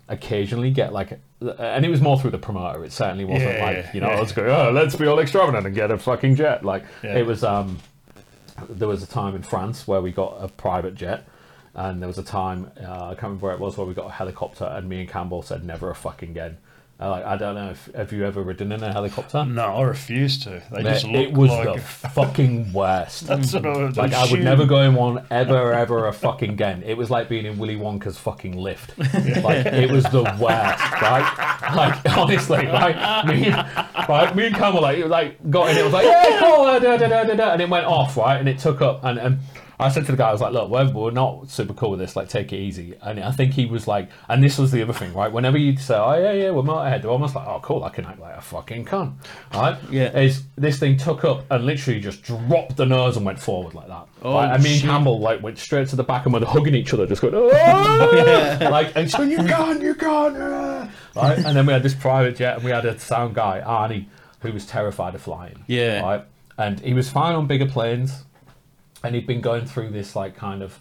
occasionally get like, and it was more through the promoter. It certainly wasn't Yeah, like you know, yeah. let's go, oh, let's be all extravagant and get a fucking jet. Like Yeah. it was. um There was a time in France where we got a private jet. And there was a time uh, I can't remember where it was where we got a helicopter, and me and Campbell said never a fucking again. Oh, like I don't know if have you ever ridden in a helicopter? no, I refuse to. They Mate, just look it was like the fucking worst. that's what I was Like I would never go in one ever, ever a fucking again. It was like being in Willy Wonka's fucking lift. Like it was the worst, right? Like honestly, like me, right? Me and Campbell like, like got in. It was like yeah, cool, da, da, da, da, da, and it went off, right? And it took up, and, and I said to the guy, I was like, look, we're, we're not super cool with this. Like, take it easy. And I think he was like, and this was the other thing, right? Whenever you say, oh yeah, yeah, we're motorhead, they're almost like, oh cool, I can act like a fucking cunt, right? Yeah. Is this thing took up and literally just dropped the nose and went forward like that. Oh, right? And me and shit. Campbell like went straight to the back and were hugging each other, just going, "Ah!" like, and she's going, you can't, you can't, ah." right? And then we had this private jet and we had a sound guy, Arnie, who was terrified of flying. Yeah. Right? And he was fine on bigger planes and he'd been going through this like kind of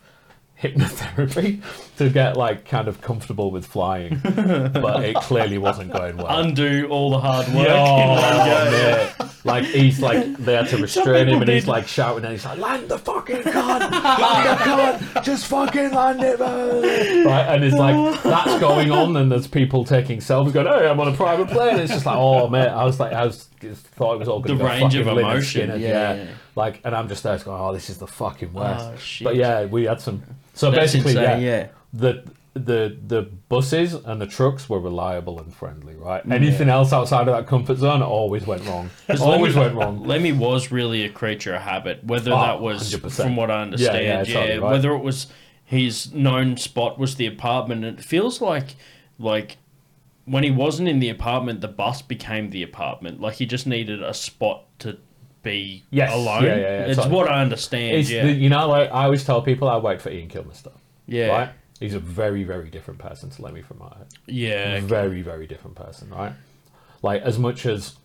hypnotherapy to get like kind of comfortable with flying but it clearly wasn't going well Undo all the hard work. Oh, oh in one Like he's like they had to restrain him people and he's like shouting and he's like land the fucking gun, land the gun, just fucking land it, man. right? And it's like that's going on and there's people taking selfies going, hey, I'm on a private plane. It's just like, oh man," I was like, I was just thought it was all going The to range of emotion, Skynyrd, yeah, yeah. Like, and I'm just there going, oh, this is the fucking worst. Oh, shit. But yeah, we had some. So That's basically, insane, yeah, yeah. the the the buses and the trucks were reliable and friendly, right? Mm, Anything else outside of that comfort zone always went wrong. Always Lemmy, went wrong. Lemmy was really a creature of habit. Whether Oh, that was, 100%. from what I understand, Yeah, yeah, yeah, totally right. whether it was his known spot was the apartment. It feels like, like when he wasn't in the apartment, the bus became the apartment. Like he just needed a spot to be Yes, alone. yeah, yeah, yeah, it's what I understand. It's yeah, the, you know, like I always tell people, I wait for Ian Kilmister. yeah, Right? He's a very, very different person to Lemmy from my yeah. Very, very different person, right? Like as much as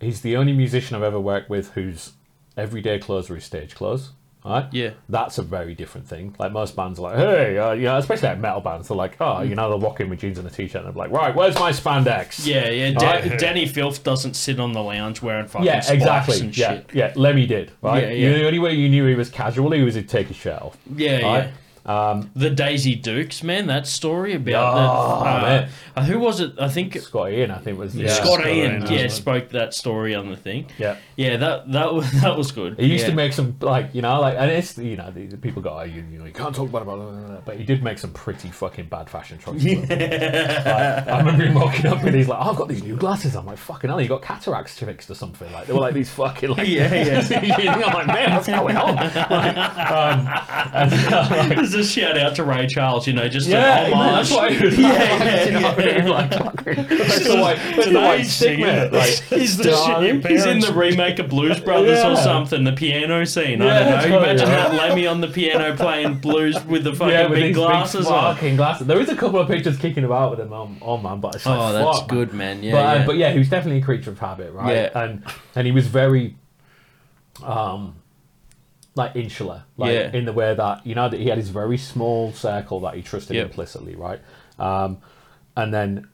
he's the only musician I've ever worked with whose everyday clothes are his stage clothes. Right? Yeah. That's a very different thing. Like most bands are like, hey, uh, you know, especially like metal bands, they're like, oh, you know, they'll walk in with jeans and a t-shirt and they're like, right, where's my spandex? Yeah, yeah. Da- Right. Dani Filth doesn't sit on the lounge wearing fucking Yeah, exactly. and Yeah, shit. yeah. Lemmy did, right? Yeah, You know, the only way you knew he was casual, he was he'd take his shirt off. Yeah, Right? yeah. The Daisy Dukes, man, that story about Oh, the, uh, man. uh, who was it? I think Scott Ian, I think, was the Yeah. Scott Scott Ian, Ian, yeah, spoke that story on the thing. Yeah. Yeah, that that was that was good. He used yeah. to make some like you know like and it's you know the, the people go oh, you, you know you can't talk about it blah, blah, blah, blah," but he did make some pretty fucking bad fashion choices. Like, I remember him walking up and he's like I've got these new glasses. I'm like fucking hell, you got cataracts fixed or something. Like they were like these fucking like Yeah, yeah. I'm like man, what's going on? Like, um, and, uh, like, There's a shout out to Ray Charles, you know, just yeah, an man, homage. that's why he was Yeah, yeah, you know what I yeah. mean? Like, that's the white, that's the white stick man. Like, He's, the shit, he's in the remake of Blues Brothers or something, the piano scene. I Yeah, don't know. totally, Imagine yeah. that Lemmy on the piano playing blues with the fucking yeah, with big these glasses big on. fucking glasses. There is a couple of pictures kicking about with him on, on man, but it's like, Oh, that's fuck, man. good, man. Yeah, but, uh, yeah. but yeah, he was definitely a creature of habit, right? Yeah. And and he was very, um, like insular, like Yeah. in the way that you know that he had his very small circle that he trusted Yep. implicitly, right? Um, and then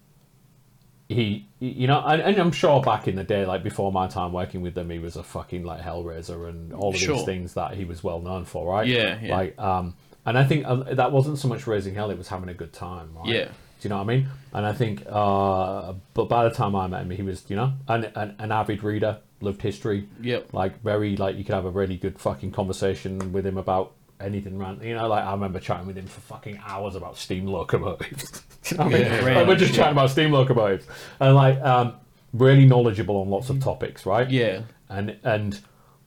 he, you know, and, and I'm sure back in the day, like before my time working with them, he was a fucking like hellraiser and all of Sure. these things that he was well known for, right? Yeah, yeah. Like, um, and I think uh, that wasn't so much raising hell; it was having a good time, right? Yeah. Do you know what I mean? And I think, uh, but by the time I met him, he was, you know, an, an, an avid reader, loved history. Yep. Like very, like you could have a really good fucking conversation with him about anything random. You know, like I remember chatting with him for fucking hours about steam locomotives. You know I mean? Yeah, Like, we're just shit. chatting about steam locomotives and like um, really knowledgeable on lots of topics, right? Yeah. and and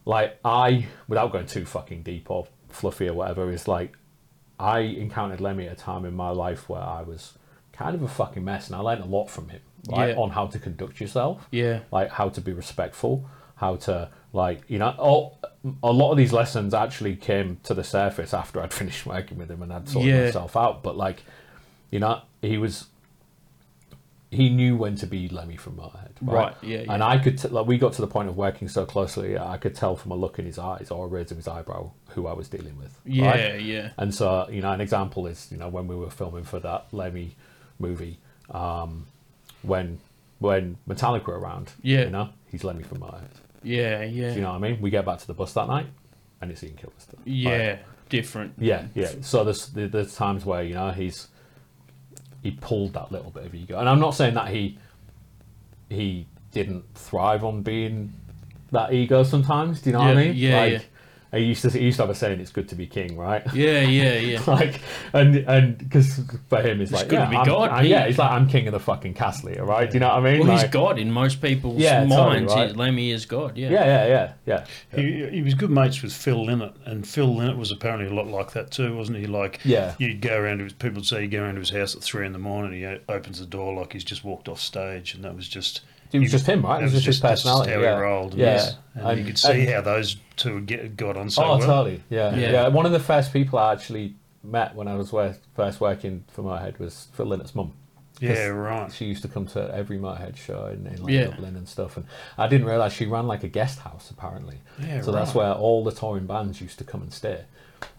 like I, without going too fucking deep or fluffy or whatever, is like I encountered Lemmy at a time in my life where I was kind of a fucking mess, and I learned a lot from him, right, Yeah. on how to conduct yourself, Yeah. like how to be respectful, how to like you know, all, a lot of these lessons actually came to the surface after I'd finished working with him and I'd sorted Yeah. myself out, but like you know, he was. He knew when to be Lemmy from Motorhead, right? Right, yeah, yeah. And I could, t- like, we got to the point of working so closely, I could tell from a look in his eyes or a raise of his eyebrow who I was dealing with. Yeah, right? yeah. And so, you know, an example is, you know, when we were filming for that Lemmy movie, um, when when Metallica were around, Yeah. you know, he's Lemmy from Motorhead. Yeah, yeah. Do you know what I mean? We get back to the bus that night, and it's Ian Kilmister. yeah. Like, Different. yeah, yeah. So there's there's times where you know he's he pulled that little bit of ego, and I'm not saying that he he didn't thrive on being that ego sometimes. Do you know what I mean? yeah, like, yeah. I used to he used to have a saying, "It's good to be king," right? Yeah, yeah, yeah. like and and because for him it's, like good to yeah, be I'm- God, I- he- yeah, he's like I'm king of the fucking castle here, right? Do you know what I mean? Well, he's God in most people's Yeah, totally, right. Lemmy is God. Yeah. Yeah, yeah, yeah, yeah. He, he was good mates with Phil Lynott, and Phil Lynott was apparently a lot like that too, wasn't he? Like, Yeah. you'd go around to his, people would say you go around to his house at three in the morning, he opens the door like he's just walked off stage, and that was just. It was he- just him, right? that It was just his that's personality, how yeah. he rolled. Yeah. yes. And, And- you could see and- how those two get, got on so oh, well. totally. Yeah, Yeah. yeah, One of the first people I actually met when I was wor- first working for Motorhead was Phil Lynott's mum. Yeah, right. She used to come to every Motorhead show in, in like Yeah. Dublin and stuff, and I didn't realize she ran like a guest house apparently. Yeah, so that's where all the touring bands used to come and stay.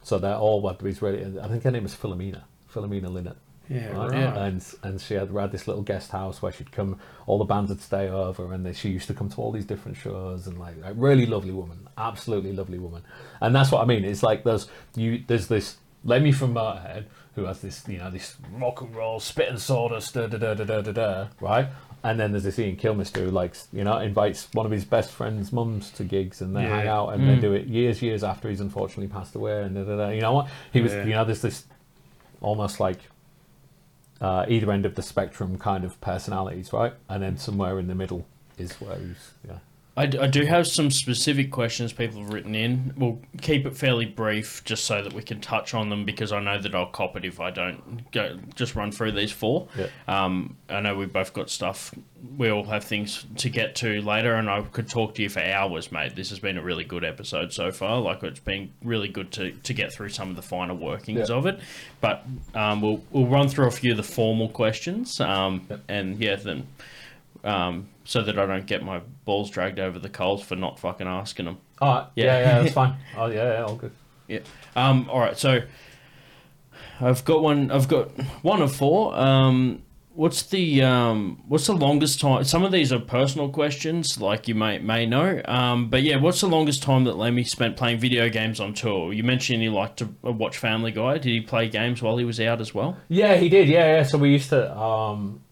So they're all what these really. I think her name was Philomena. Philomena Lynott. Yeah, right? right. And and she had, had this little guest house where she'd come. All the bands would stay over, and they, she used to come to all these different shows. And like, a really lovely woman, absolutely lovely woman. And that's what I mean. It's like there's you. There's this Lemmy from Motorhead who has this, you know, this rock and roll spit and sawdust, da da da da da da, da right? And then there's this Ian Kilmister who likes, you know, invites one of his best friends' mums to gigs and they Yeah. hang out and they mm. do it years, years after he's unfortunately passed away. And da, da, da. you know what? He was, Yeah. you know, there's this almost like uh, either end of the spectrum kind of personalities, right? And then somewhere in the middle is where he's, yeah. I, d- I do have some specific questions people have written in. We'll keep it fairly brief just so that we can touch on them because I know that I'll cop it if I don't go just run through these four. Yeah. Um, I know we've both got stuff. We all have things to get to later, and I could talk to you for hours, mate. This has been a really good episode so far. Like it's been really good to, to get through some of the finer workings Yeah. of it. But um, we'll we'll run through a few of the formal questions. Um, Yep. and yeah, then um, so that I don't get my balls dragged over the coals for not fucking asking them. All right. Yeah. Yeah, yeah, that's fine. Oh, yeah, yeah, all good. Yeah. Um. All right. So I've got one. I've got one of four. Um. What's the um? What's the longest time? Some of these are personal questions, like you may may know. Um. But yeah, what's the longest time that Lemmy spent playing video games on tour? You mentioned he liked to uh, watch Family Guy. Did he play games while he was out as well? Yeah, he did. Yeah, yeah. So we used to um,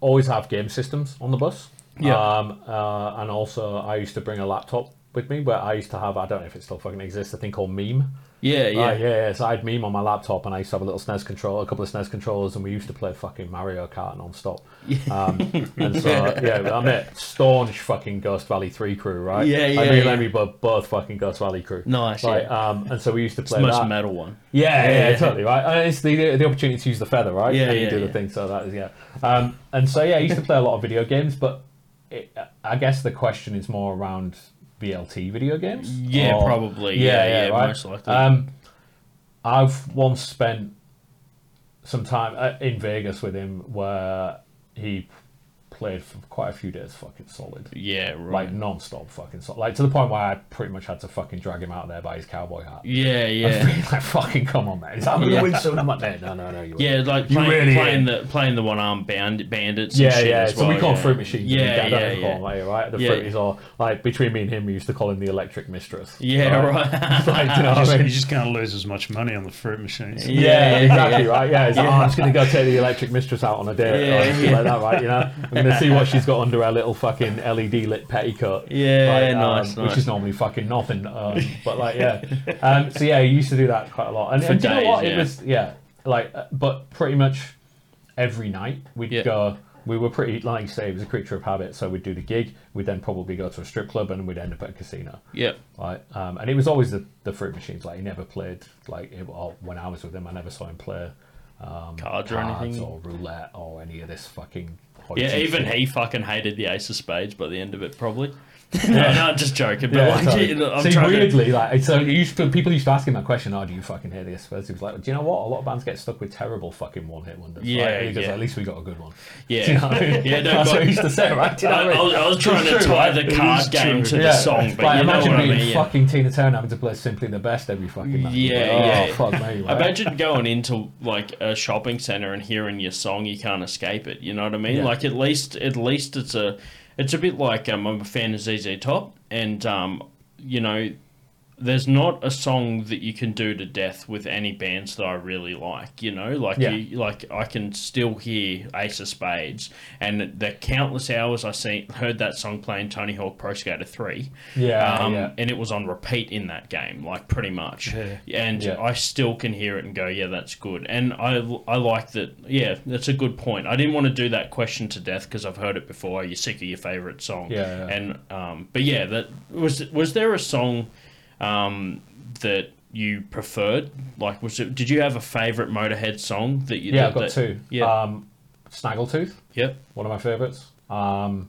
always have game systems on the bus. Yeah. Um, uh, and also, I used to bring a laptop with me where I used to have, I don't know if it still fucking exists, a thing called Meme. Yeah. Yeah. Right, yeah, yeah. So I had Meme on my laptop and I used to have a little SNES controller, a couple of SNES controllers, and we used to play fucking Mario Kart non stop. Um, and so, yeah, I met staunch fucking Ghost Valley 3 crew, right? Yeah, yeah, me and yeah. Lemmy both, both fucking Ghost Valley crew. Nice, Right, yeah. um, and so we used to It's play the most metal one. Yeah, yeah, Yeah, yeah, totally right. And it's the the opportunity to use the feather, right? Yeah, and you yeah, do the thing. So that is yeah. Um, and so yeah, I used to play a lot of video games, but it, I guess the question is more around VLT video games. Yeah, Or- probably. Yeah, yeah, most likely. Um, I've once spent some time uh, in Vegas with him where he played for quite a few days, fucking solid. Yeah, right. Like non-stop fucking solid. Like to the point where I pretty much had to fucking drag him out there by his cowboy hat. yeah, yeah. like fucking come on, man. He's like, I'm gonna win soon. I'm like, no, no, no, no. You Yeah, like You playing, really playing the playing the one arm band bandits. and Yeah, shit yeah. As So well, we call yeah. fruit machines. Yeah, I don't yeah, know if you call yeah. them, like, right? The Yeah. fruities are like between me and him. We used to call him the electric mistress. Yeah, right. like, you know what just, I mean? you just can't lose as much money on the fruit machines. Yeah, Yeah, yeah, exactly, yeah. right? Yeah, it's like, oh, I'm just going to go take the electric mistress out on a date Yeah, or something yeah. like that, right? You know, I'm going to see what she's got under her little fucking LED lit petticoat. Yeah, right, um, nice, nice. Which is normally fucking nothing, um, but like, yeah. Um, so yeah, he used to do that quite a lot, and, For and do you know what? yeah. It was yeah, like, uh, but pretty much every night we'd Yeah. go. We were pretty, like you say, it was a creature of habit. So we'd do the gig, we'd then probably go to a strip club, and we'd end up at a casino. Yep. Right, um, and it was always the, the fruit machines. Like he never played like it, or when I was with him, I never saw him play um, Cards or anything? or roulette or any of this fucking. Yeah, even he fucking hated the Ace of Spades by the end of it, probably. no, no, just joking. But Yeah, like, totally. you know, I'm See, trying to. weirdly, like so, used to, people used to ask him that question. Oh, do you fucking hear this?" Spades? He was like, do you know what? A lot of bands get stuck with terrible fucking one-hit wonders. Yeah, right? Goes, yeah. At least we got a good one. Yeah. Do you know what I mean? Yeah, no, That's but- what he used to say, right? Do you know I, what I I mean? was, I was trying to true, tie right? the card game true. to the Yeah. song, but like, you know imagine what I being mean. Yeah. fucking Tina Turner having to play Simply the Best every fucking night. Yeah, oh, yeah. fuck me. Right? Imagine going into like a shopping center and hearing your song, you can't escape it. You know what I mean? Like at least, at least it's a, it's a bit like um, I'm a fan of ZZ Top, and um, you know, there's not a song that you can do to death with any bands that I really like. You know, like Yeah. you, like I can still hear Ace of Spades, and the countless hours I seen heard that song playing Tony Hawk Pro Skater Three. Yeah, um, yeah. and it was on repeat in that game, like pretty much. And Yeah. I still can hear it and go, yeah, that's good. And I, I like that. Yeah, that's a good point. I didn't want to do that question to death because I've heard it before. You're sick of your favorite song? Yeah, yeah. And um, but yeah, that was was there a song um, that you preferred? Like, was it? Did you have a favorite Motorhead song that you? Yeah, that, I've got that- two. Yeah. Um, Snaggletooth, yep. one of my favorites. Um,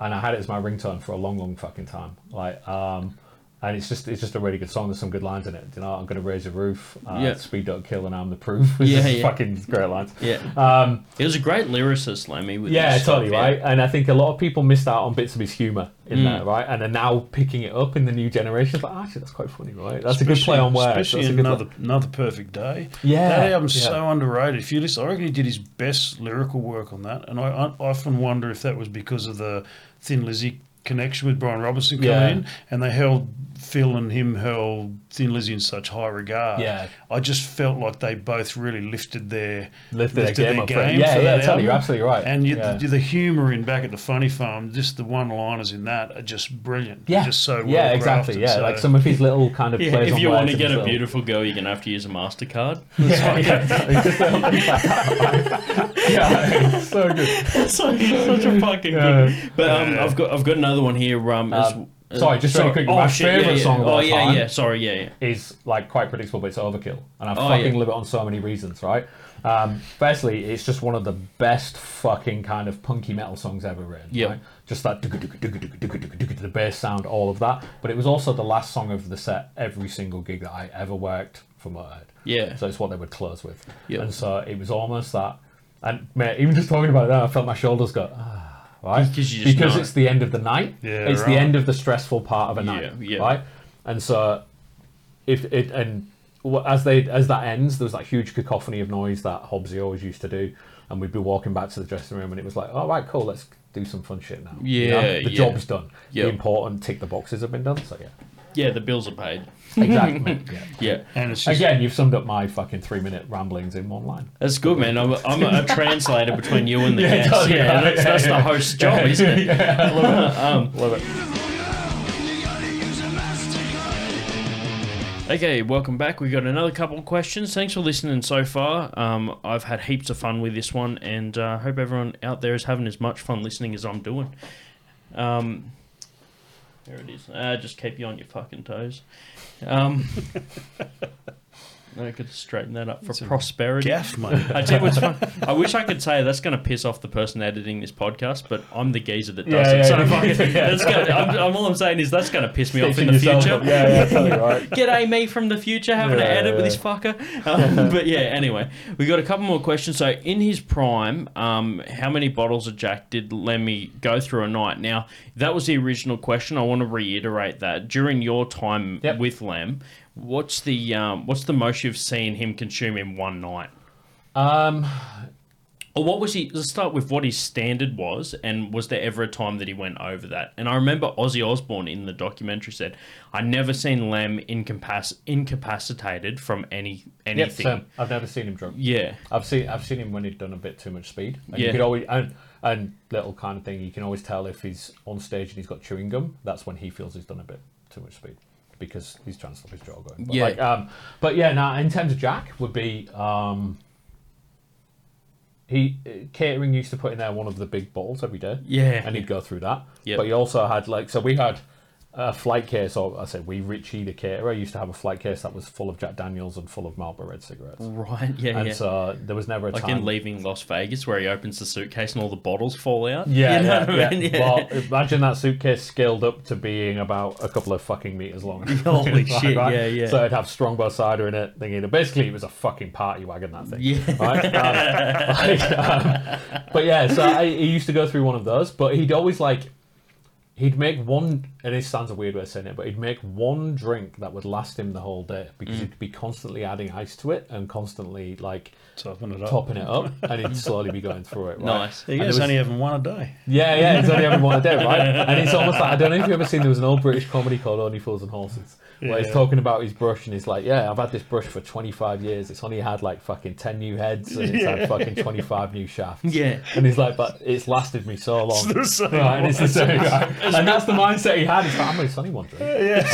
and I had it as my ringtone for a long, long fucking time. Like, um, and it's just it's just a really good song. There's some good lines in it. You know, I'm gonna raise a roof. Uh, Yeah. Speed don't kill, and I'm the proof. Yeah, yeah. fucking great lines. Yeah. Um, He was a great lyricist, Lemmy. With yeah, his stuff, totally yeah. right. And I think a lot of people missed out on bits of his humour in Mm. there, right? And are now picking it up in the new generation. It's like, actually, that's quite funny, right? That's a good play on words. Especially That's a good another another perfect day. Yeah, that album's yeah. so underrated. If you listen, I reckon he did his best lyrical work on that, and I, I often wonder if that was because of the Thin Lizzy connection with Brian Robertson coming Yeah. in, and they held Phil and him held Thin Lizzy in such high regard. Yeah. I just felt like they both really lifted their Lifted their game up for it. Yeah, for yeah, totally, you're absolutely right. And you, Yeah. the, the humour in back at the Funny Farm, just the one-liners in that are just brilliant. Yeah, just so well yeah, exactly. Yeah, so- like some of his little kind of Yeah, plays if you want to get a beautiful girl, you're gonna have to use a Mastercard. Yeah, yeah. It's just little things like that, right? yeah, so good. It's such, such a fucking Yeah. good. But um, I've got I've got another one here. Um, is- Um, sorry, just really quickly, my shit, favourite yeah, yeah. song of Oh all yeah, time. yeah. Sorry, yeah, yeah. is like quite predictable, but it's overkill, and I Oh, fucking yeah. love it on so many reasons, right? Um, firstly, it's just one of the best fucking kind of punky metal songs ever written. Yep. right? Just that the bass sound, all of that. But it was also the last song of the set every single gig that I ever worked for Motorhead. Yeah. So it's what they would close with. Yep. And so it was almost that. And mate, even just talking about it now, I felt my shoulders go. Ah, right? Because you just because it's the end of the night. Yeah, it's right. the end of the stressful part of a night. Yeah, yeah. Right. And so if it and as they as that ends, there was that huge cacophony of noise that Hobbsy always used to do, and we'd be walking back to the dressing room, and it was like, all right, cool, let's do some fun shit now. You know? Yeah, the yeah. job's done. Yep. The important tick the boxes have been done. So yeah, Yeah, the bills are paid. exactly. yeah. Yeah, and it's just, Again, you've summed up my fucking three minute ramblings in one line. that's good, man. I'm a, I'm a, a translator between you and the Yeah, guest. totally, Yeah, right. that's, that's the host's job, isn't it? yeah, love it. Um, love it. Okay, welcome back. We've got another couple of questions. Thanks for listening so far. Um, I've had heaps of fun with this one, and I uh, hope everyone out there is having as much fun listening as I'm doing. Um, there it is. Uh, just keep you on your fucking toes. Um, I could straighten that up for prosperity. Gaff, mate. I tell you what's fun. I wish I could say that's going to piss off the person editing this podcast, but I'm the geezer that does Yeah, it. yeah, so yeah. fucking, Yeah. that's gonna, I'm, I'm, all I'm saying is that's going to piss me off in the yourself future. Yeah, yeah, totally right. G'day, me from the future, having to Yeah, edit with yeah. this fucker. Um, but yeah, anyway, we got a couple more questions. So, in his prime, um, how many bottles of Jack did Lemmy go through a night? Now, that was the original question. I want to reiterate that during your time Yep. with Lem, what's the um, what's the most you've seen him consume in one night? Um, Or what was he? Let's start with what his standard was, and was there ever a time that he went over that? And I remember Ozzy Osbourne in the documentary said, "I never seen Lem incapac- incapacitated from any yep, anything." same. I've never seen him drunk. Yeah, I've seen I've seen him when he'd done a bit too much speed. And Yeah. you could always and and little kind of thing. You can always tell if he's on stage and he's got chewing gum. That's when he feels he's done a bit too much speed because he's trying to stop his jaw going. But Yeah. Like, um, but yeah. Now in terms of Jack would be um. He catering used to put in there one of the big bottles every day. Yeah. and he'd go through that. Yep. But he also had like so we had a flight case, or I said we Richie the caterer used to have a flight case that was full of Jack Daniels and full of Marlboro Red cigarettes. right. Yeah, And yeah. so there was never a like time. in Leaving Las Vegas, where he opens the suitcase and all the bottles fall out. yeah, You know yeah, I yeah. mean? Yeah. Well, imagine that suitcase scaled up to being about a couple of fucking meters long. Holy Like, shit, right? yeah, yeah. So it'd have Strongbow cider in it. Thinking basically it was a fucking party wagon that thing. Yeah. Right? Um, like, um, but yeah, so I, he used to go through one of those, but he'd always like he'd make one and it sounds a weird way of saying it but he'd make one drink that would last him the whole day Mm. because he'd be constantly adding ice to it and constantly like Topping it up. topping it up and he'd slowly be going through it right? Nice. He And is there was- only having one a day. yeah yeah it's only having one a day right and it's almost like I don't know if you've ever seen there was an old British comedy called Only Fools and Horses where he's talking about his brush and he's like yeah I've had this brush for 25 years it's only had like fucking 10 new heads and it's had fucking 25 new shafts Yeah. and he's like but it's lasted me so long the same right and it's the same right? and that's the mindset he had he's like I'm only it's only one drink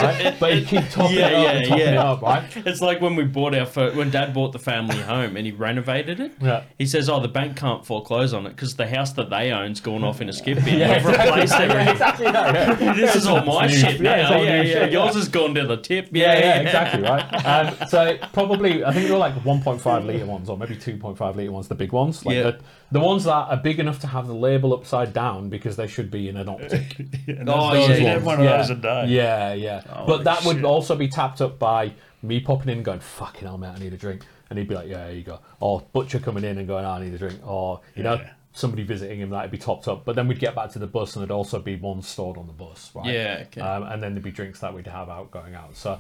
right? but he keep topping Yeah, it up yeah, and topping yeah. it up right It's like when we bought our first, when Dad bought the family home and he renovated it. Yeah. He says, "Oh, the bank can't foreclose on it because the house that they own's gone off in a skip bin. Yeah, We've replaced everything. exactly that, yeah. This is all my shit now. Yeah, yeah. Yours has gone to the tip. Yeah, yeah, exactly, right. Um, so probably, I think they're like 1.5 litre ones, or maybe 2.5 litre ones, the big ones. Like Yeah. the, the ones that are big enough to have the label upside down because they should be in an optic. And Oh, yeah, he'd yeah. one of yeah. those a day. Yeah, yeah. Holy but that would also be tapped up by me popping in and going, fucking hell, mate, I need a drink. And he'd be like, yeah, here you go. Or Butcher coming in and going, oh, I need a drink. Or, you know, Yeah. Somebody visiting him, that'd be topped up. But then we'd get back to the bus and there'd also be one stored on the bus, right? Yeah, okay. Um, and then there'd be drinks that we'd have out going out. So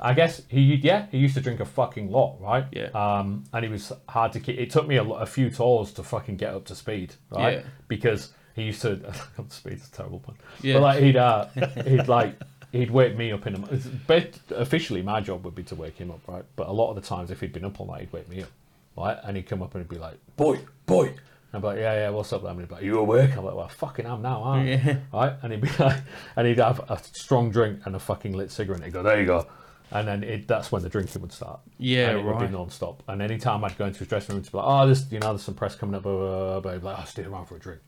I guess he, yeah, he used to drink a fucking lot, right? Yeah. Um, and he was hard to keep. It took me a, a few tours to fucking get up to speed, right? Yeah. Because he used to up to speed. Is a terrible pun. Yeah. But like he'd uh, he'd like he'd wake me up in the. officially, my job would be to wake him up, right? But a lot of the times, if he'd been up all night, he'd wake me up, right? And he'd come up and he'd be like, "Boy, boy." I'd be like, yeah, yeah, what's up? And he'd be like, you awake? I'm like, well, fucking am now, aren't I? Yeah. Right? And he'd be like, and he'd have a strong drink and a fucking lit cigarette. And he'd go, there you go. And then it, that's when the drinking would start. Yeah, and it would be non-stop. And any time I'd go into his dressing room, to be like, oh, there's, you know, there's some press coming up, blah, blah, blah, blah. He'd be like, oh, stay around for a drink.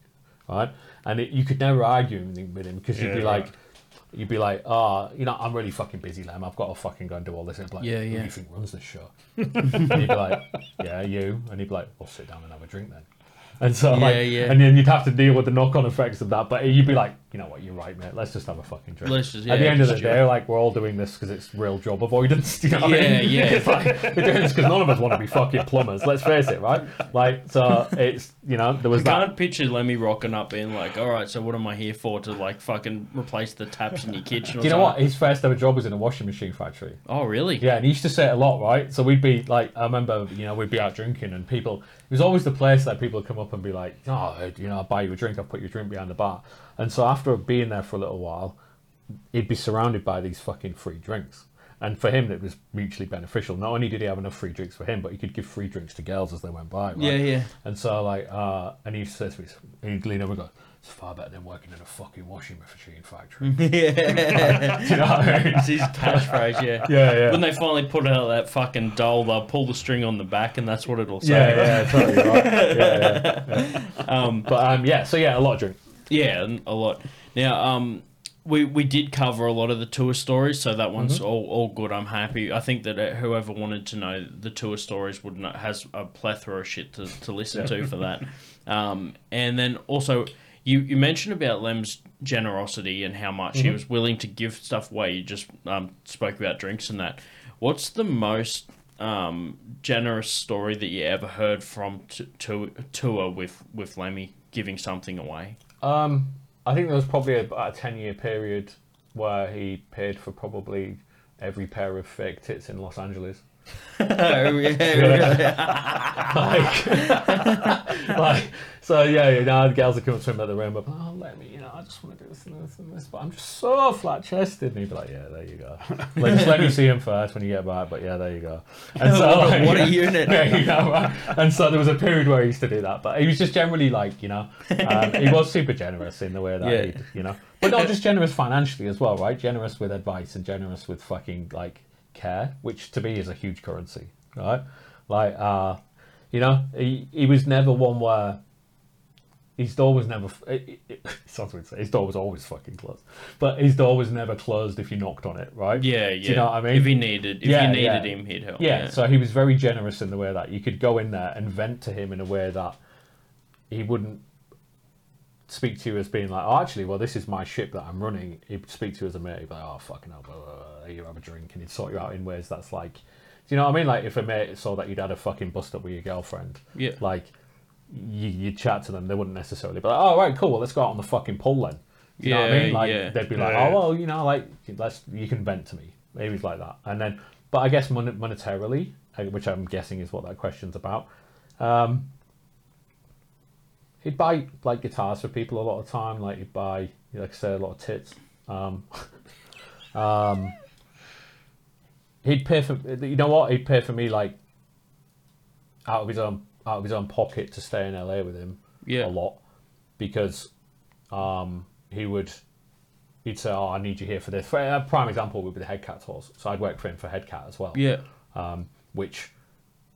Right? And it, you could never argue anything with him because you'd Yeah, be right. like, you'd be like, oh, you know, I'm really fucking busy, Lem. I've got to fucking go and do all this. And like, Yeah, who yeah. do you think runs this show? and he'd be like, yeah, you. And he'd be like, well, sit down and have a drink then. And so, Yeah, like, yeah. and then you'd have to deal with the knock-on effects of that. But you'd be like, you know what, you're right, mate. Let's just have a fucking drink. Let's just- At the end of the day, like we're all doing this because it's real job avoidance. You know what I Yeah, mean? yeah. It's like we're doing this because none of us want to be fucking plumbers. Let's face it, right? Like, so it's you know there was I that. can't picture Lemmy rocking up being like, all right, so what am I here for? To like fucking replace the taps in your kitchen or Do you know what? something? His first ever job was in a washing machine factory. Oh, really? Yeah, and he used to say it a lot, right? So we'd be like, I remember, you know, we'd be out drinking, and people, it was always the place that people would come up and be like, oh, you know, I'll buy you a drink, I'll put your drink behind the bar. And so after being there for a little while, he'd be surrounded by these fucking free drinks. And for him, it was mutually beneficial. Not only did he have enough free drinks for him, but he could give free drinks to girls as they went by. Right? Yeah, yeah. And so, like, uh, and he says to me, he'd lean over and go, it's far better than working in a fucking washing machine factory. Yeah. You know I mean? It's his catchphrase, yeah. Yeah, yeah. When they finally put out that fucking doll, they'll pull the string on the back, and that's what it'll say. Yeah, yeah, totally right. Yeah, yeah. Um, But um, yeah, so yeah, a lot of drink. Yeah, a lot. Now, um, we we did cover a lot of the tour stories, so that one's Mm-hmm. all, all good. I'm happy. I think that uh, whoever wanted to know the tour stories would know, has a plethora of shit to, to listen to for that. Um, and then also, you, you mentioned about Lem's generosity and how much Mm-hmm. he was willing to give stuff away. You just um, spoke about drinks and that. What's the most um, generous story that you ever heard from t- to, tour with with Lemmy giving something away? Um, I think there was probably a ten year period where he paid for probably every pair of fake tits in Los Angeles. Oh yeah, like, like, so yeah, you know, the girls are coming to him at the rainbow, oh, let me, you know, I just want to do this and this and this, but I'm just so flat chested. And he'd be like, yeah, there you go. Like, just let me see him first when you get back, but yeah, there you go. And so, What a- like, what a unit. There you go. right? And so there was a period where he used to do that, but he was just generally like, you know, um, he was super generous in the way that Yeah. he, you know, but not just generous financially as well, right? Generous with advice and generous with fucking like care, which to me is a huge currency, right? Like, uh, you know, he, he was never one where his door was never. It, it, sounds weird to say his door was always fucking closed, but his door was never closed if you knocked on it, right? Yeah, yeah. Do you know what I mean? If he needed, if Yeah, you needed yeah. him, he'd help. Yeah, so he was very generous in the way that you could go in there and vent to him in a way that he wouldn't speak to you as being like, oh, actually, well, this is my ship that I'm running. He'd speak to you as a mate. He'd be like, oh, fucking hell, blah, blah, blah. you have a drink, and he'd sort you out in ways that's like, do you know what I mean? Like if a mate saw that you'd had a fucking bust up with your girlfriend, Yeah. like you, you'd chat to them, they wouldn't necessarily be like, oh, right, cool, well, let's go out on the fucking pull then. Do you know what I mean? Like yeah. they'd be like, Yeah. oh well, you know, like let's you can vent to me. Maybe it's like that, and then, but I guess mon- monetarily, uh, which I'm guessing is what that question's about. Um, he'd buy like guitars for people a lot of time. Like he'd buy, like I say, a lot of tits. Um, um, he'd pay for. You know what? He'd pay for me like out of his own out of his own pocket to stay in LA with him. Yeah. a lot because um, he would he'd say, "Oh, I need you here for this." For a prime example would be the Headcat tours. So I'd work for him for Headcat as well. Yeah. Um, which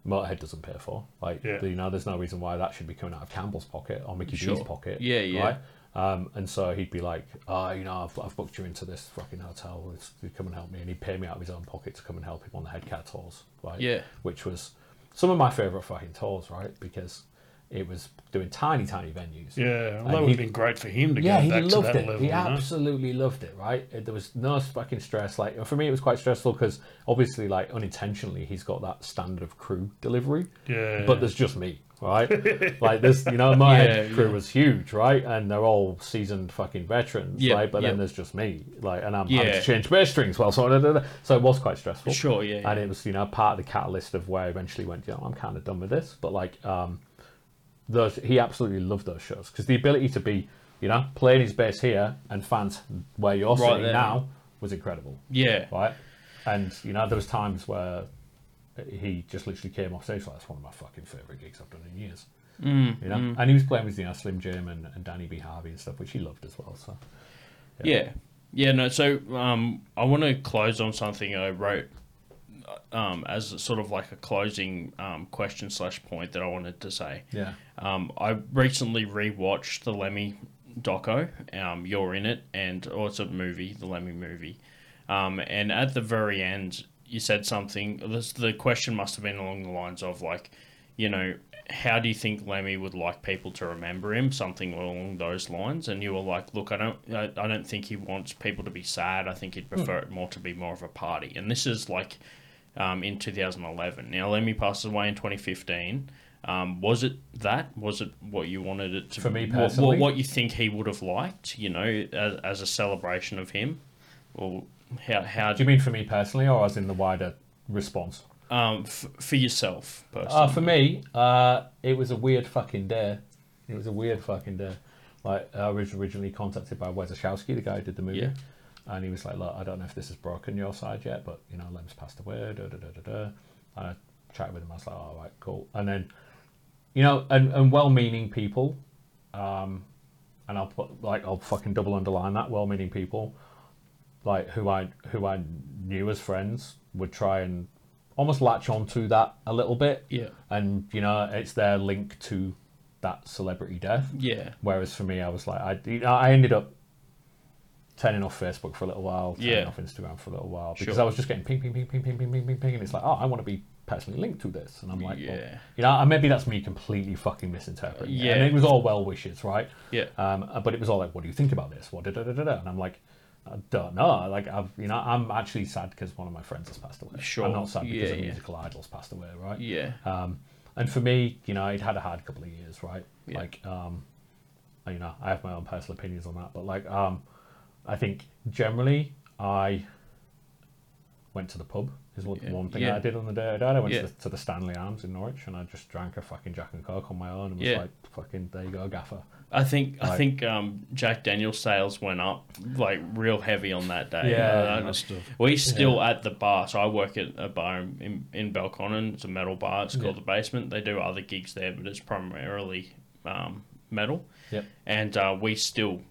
Motorhead doesn't pay for. Like, Yeah. you know, there's no reason why that should be coming out of Campbell's pocket or Mikkey Sure. Dee's pocket. Yeah, yeah. Right? Um, and so he'd be like, "Oh, you know, I've, I've booked you into this fucking hotel. You come and help me." And he'd pay me out of his own pocket to come and help him on the Headcat tours. Right? Yeah. Which was some of my favorite fucking tours, right? Because it was doing tiny, tiny venues. Yeah, well, that would have been great for him to yeah, go he back to loved that it. level. he you know? absolutely loved it. Right? It- There was no fucking stress. Like for me, it was quite stressful because obviously, like unintentionally, he's got that standard of crew delivery. Yeah. But there's just me, right? like this, you know, my Yeah, crew yeah. was huge, right? And they're all seasoned fucking veterans, Yeah, right? But yeah. then there's just me, like, and I'm having to change bass strings Well, so, da, da, da. so it was quite stressful. Sure, yeah, And yeah. it was, you know, part of the catalyst of where I eventually went, you know, I'm kind of done with this. But like, um, those he absolutely loved those shows because the ability to be, you know, playing his bass here and fans where you're Right sitting there. now was incredible Yeah. right? And you know, there was times where he just literally came off stage like that's one of my fucking favorite gigs I've done in years. Mm, you know, and he was playing with you know Slim Jim and, and Danny B Harvey and stuff, which he loved as well. So Yeah. Yeah, no, so um, I want to close on something I wrote um, as a sort of like a closing um, question slash point that I wanted to say. yeah, Um, I recently rewatched the Lemmy doco. Um, You're in it, and or it's a movie, the Lemmy movie. Um, and at the very end, you said something. This, the question must have been along the lines of like, you know, how do you think Lemmy would like people to remember him? Something along those lines. And you were like, look, I don't, I, I don't think he wants people to be sad. I think he'd prefer it more to be more of a party. And this is like um, in 2011. Now, Lemmy passes away in 2015. Um, was it that? Was it what you wanted it to be For me what- What, personally? what, you think he would have liked, you know, as, as a celebration of him? Or how, how do you mean for me personally, or as in the wider response? um, f- for yourself personally? Uh, for me, uh, it was a weird fucking day. It was a weird fucking day. Like I was originally contacted by Wes Orshoski, the guy who did the movie, Yeah. And he was like, "Look, I don't know if this has broken your side yet, but you know, Lem's passed away." Da da da da da. And I chatted with him. I was like, "All right, cool." And then, you know, and, and well-meaning people, um, and I'll put like I'll fucking double underline that well-meaning people, like who I who I knew as friends would try and almost latch onto that a little bit. Yeah. And you know, it's their link to that celebrity death. Yeah. Whereas for me, I was like, I, you know, I ended up turning off Facebook for a little while, turning Yeah. off Instagram for a little while because Sure. I was just getting ping, ping, ping, ping, ping, ping, ping, ping, ping, and it's like, oh, I want to be personally linked to this, and I'm like, well, Yeah. you know, and maybe that's me completely fucking misinterpreting. it. Yeah. and it was all well wishes, right? Yeah. Um, uh, but it was all like, what do you think about this? What da da da da da? And I'm like. I don't know. Like I've, you know, I'm actually sad because one of my friends has passed away. Sure. I'm not sad because Yeah, a yeah. musical idol's passed away, right? Yeah. Um, and for me, you know, I'd had a hard couple of years, right? Yeah. Like, um, you know, I have my own personal opinions on that, but like, um, I think generally I went to the pub. Is what Yeah. one thing Yeah. I did on the day I died. I went Yeah. to, the, to the Stanley Arms in Norwich, and I just drank a fucking Jack and Coke on my own, and was Yeah. like, "Fucking there you go, gaffer." I think I think um, Jack Daniel's sales went up like real heavy on that day. Yeah, Uh, it must have. we still at the bar. So I work at a bar in in Belconnen. It's a metal bar. It's called Yeah. the Basement. They do other gigs there, but it's primarily um, metal. Yep. And uh, we still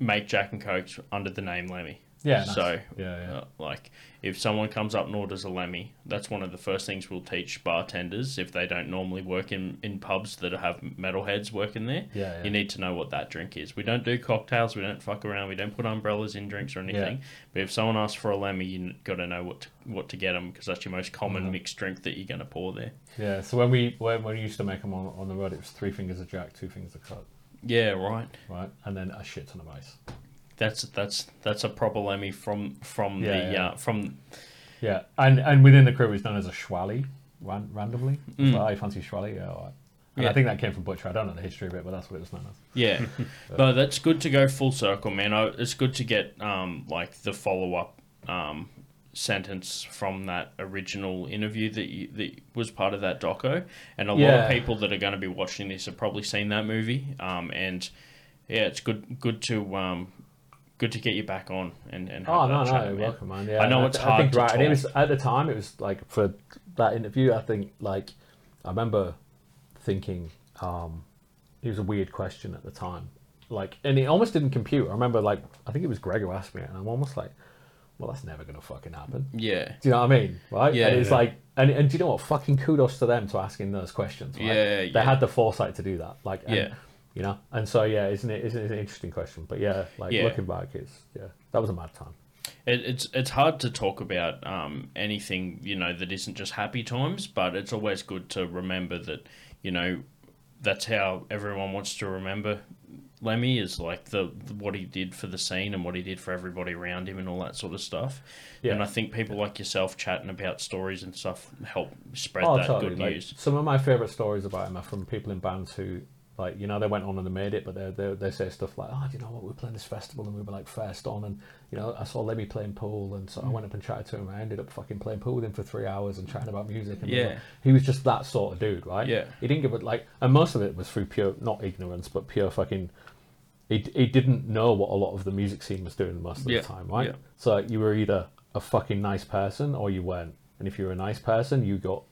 make Jack and Cokes under the name Lemmy. Yeah. nice. So, yeah, yeah. uh, like, if someone comes up and orders a Lemmy, that's one of the first things we'll teach bartenders if they don't normally work in, in pubs that have metalheads working there. Yeah, yeah. You need to know what that drink is. We don't do cocktails. We don't fuck around. We don't put umbrellas in drinks or anything. Yeah. But if someone asks for a Lemmy, you got to know what to, what to get them because that's your most common Mm-hmm. mixed drink that you're going to pour there. yeah. So when we when, when we used to make them on, on the road, it was three fingers of Jack, two fingers of Coke, Yeah, right. right, and then a shit ton of ice. That's that's that's a proper Lemmy from from Yeah, the yeah. Uh, from Yeah, and and within the crew was known as a schwally, ran, randomly. Mm. Like, oh, you fancy schwally? Yeah, all right. And Yeah. I think that came from Butcher. I don't know the history of it, but that's what it was known as. Yeah, but that's good to go full circle, man. I, it's good to get um, like the follow up um, sentence from that original interview that you, that was part of that doco, and a lot of people that are going to be watching this have probably seen that movie. Um, and yeah, it's good good to um, good to get you back on and and have Oh no, no, chat, you're man. welcome, man. Yeah, I know it's I hard think to right, and it was at the time. It was like for that interview. I think like I remember thinking um, it was a weird question at the time. Like, and it almost didn't compute. I remember like I think it was Greg who asked me, and I'm almost like, well, that's never gonna fucking happen. Yeah, Do you know what I mean? Right? Yeah, And it's yeah. like, and, and do you know what? Fucking kudos to them to asking those questions. Right? Yeah, They had the foresight to do that. Like, and, Yeah. You know, and so yeah, isn't it? Isn't it an interesting question? But yeah, like Yeah. looking back, it's yeah, that was a mad time. It, it's it's hard to talk about um, anything you know that isn't just happy times, but it's always good to remember that you know that's how everyone wants to remember Lemmy is like the what he did for the scene and what he did for everybody around him and all that sort of stuff. Yeah. And I think people like yourself chatting about stories and stuff help spread Oh, that totally. good Like, news. some of my favorite stories about him are from people in bands who, like, you know, they went on and they made it, but they they, they say stuff like, "Oh, do you know what? we're playing this festival and we were like first on, and you know, I saw Lemmy playing pool, and so I mm. went up and chatted to him. I ended up fucking playing pool with him for three hours and chatting about music. And Yeah. he was just that sort of dude, right? Yeah. he didn't give it like, and most of it was through pure not ignorance, but pure fucking. He, he didn't know what a lot of the music scene was doing most of Yeah, the time, right? yeah. So you were either a fucking nice person or you weren't. And if you were a nice person, you got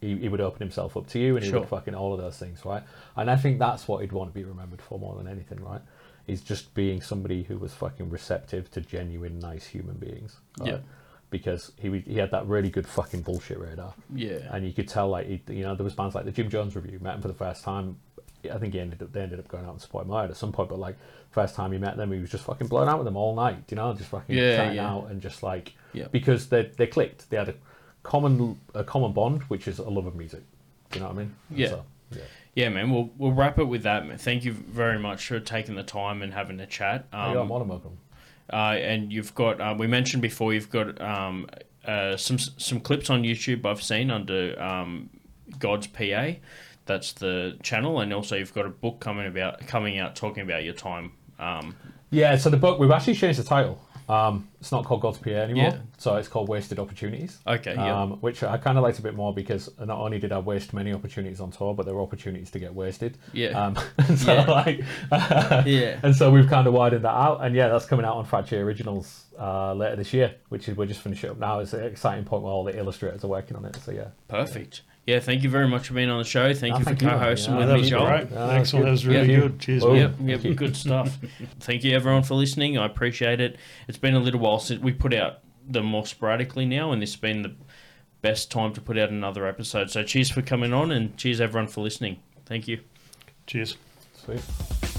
he, he would open himself up to you and he Sure. would fucking all of those things, right? And I think that's what he'd want to be remembered for more than anything, right? Is just being somebody who was fucking receptive to genuine, nice human beings. Right? Yeah. Because he he had that really good fucking bullshit radar, Yeah. and you could tell like he, you know there was bands like the Jim Jones Revue met him for the first time. I think he ended up they ended up going out and supporting Murder at some point, but like first time he met them, he was just fucking blown out with them all night. You know, just fucking Yeah, chatting yeah. out and just like Yeah. because they they clicked. They had a common a common bond, which is a love of music. Do you know what I mean? Yeah. so, yeah. Yeah, man. We'll we'll wrap it with that. man. Thank you very much for taking the time and having a chat. Um, yeah, Um, more than welcome. uh, and you've got uh, we mentioned before you've got um, uh, some some clips on YouTube I've seen under um, God's PA. That's the channel, and also you've got a book coming about coming out talking about your time. Um, Yeah, so the book we've actually changed the title. Um, it's not called God's PA anymore, Yeah. so it's called Wasted Opportunities. okay, yeah, Um, which I kind of liked a bit more because not only did I waste many opportunities on tour, but there were opportunities to get wasted. Yeah. Um, so Yeah. like, Yeah. And so we've kind of widened that out, and yeah, that's coming out on Fracture Originals uh, later this year, which is we're just finishing up now. It's an exciting point where all the illustrators are working on it. So yeah, perfect. Yeah, thank you very much for being on the show. Thank No, you for thank you, co-hosting Yeah, with me, Joel. great. Yeah, that was Excellent. That was really Yeah. good. Cheers, Oh, man. Yep, yep, good stuff. Thank you everyone for listening. I appreciate it. It's been a little while since we put out them more sporadically now, and this has been the best time to put out another episode. So cheers for coming on, and cheers everyone for listening. Thank you. Cheers. sweet.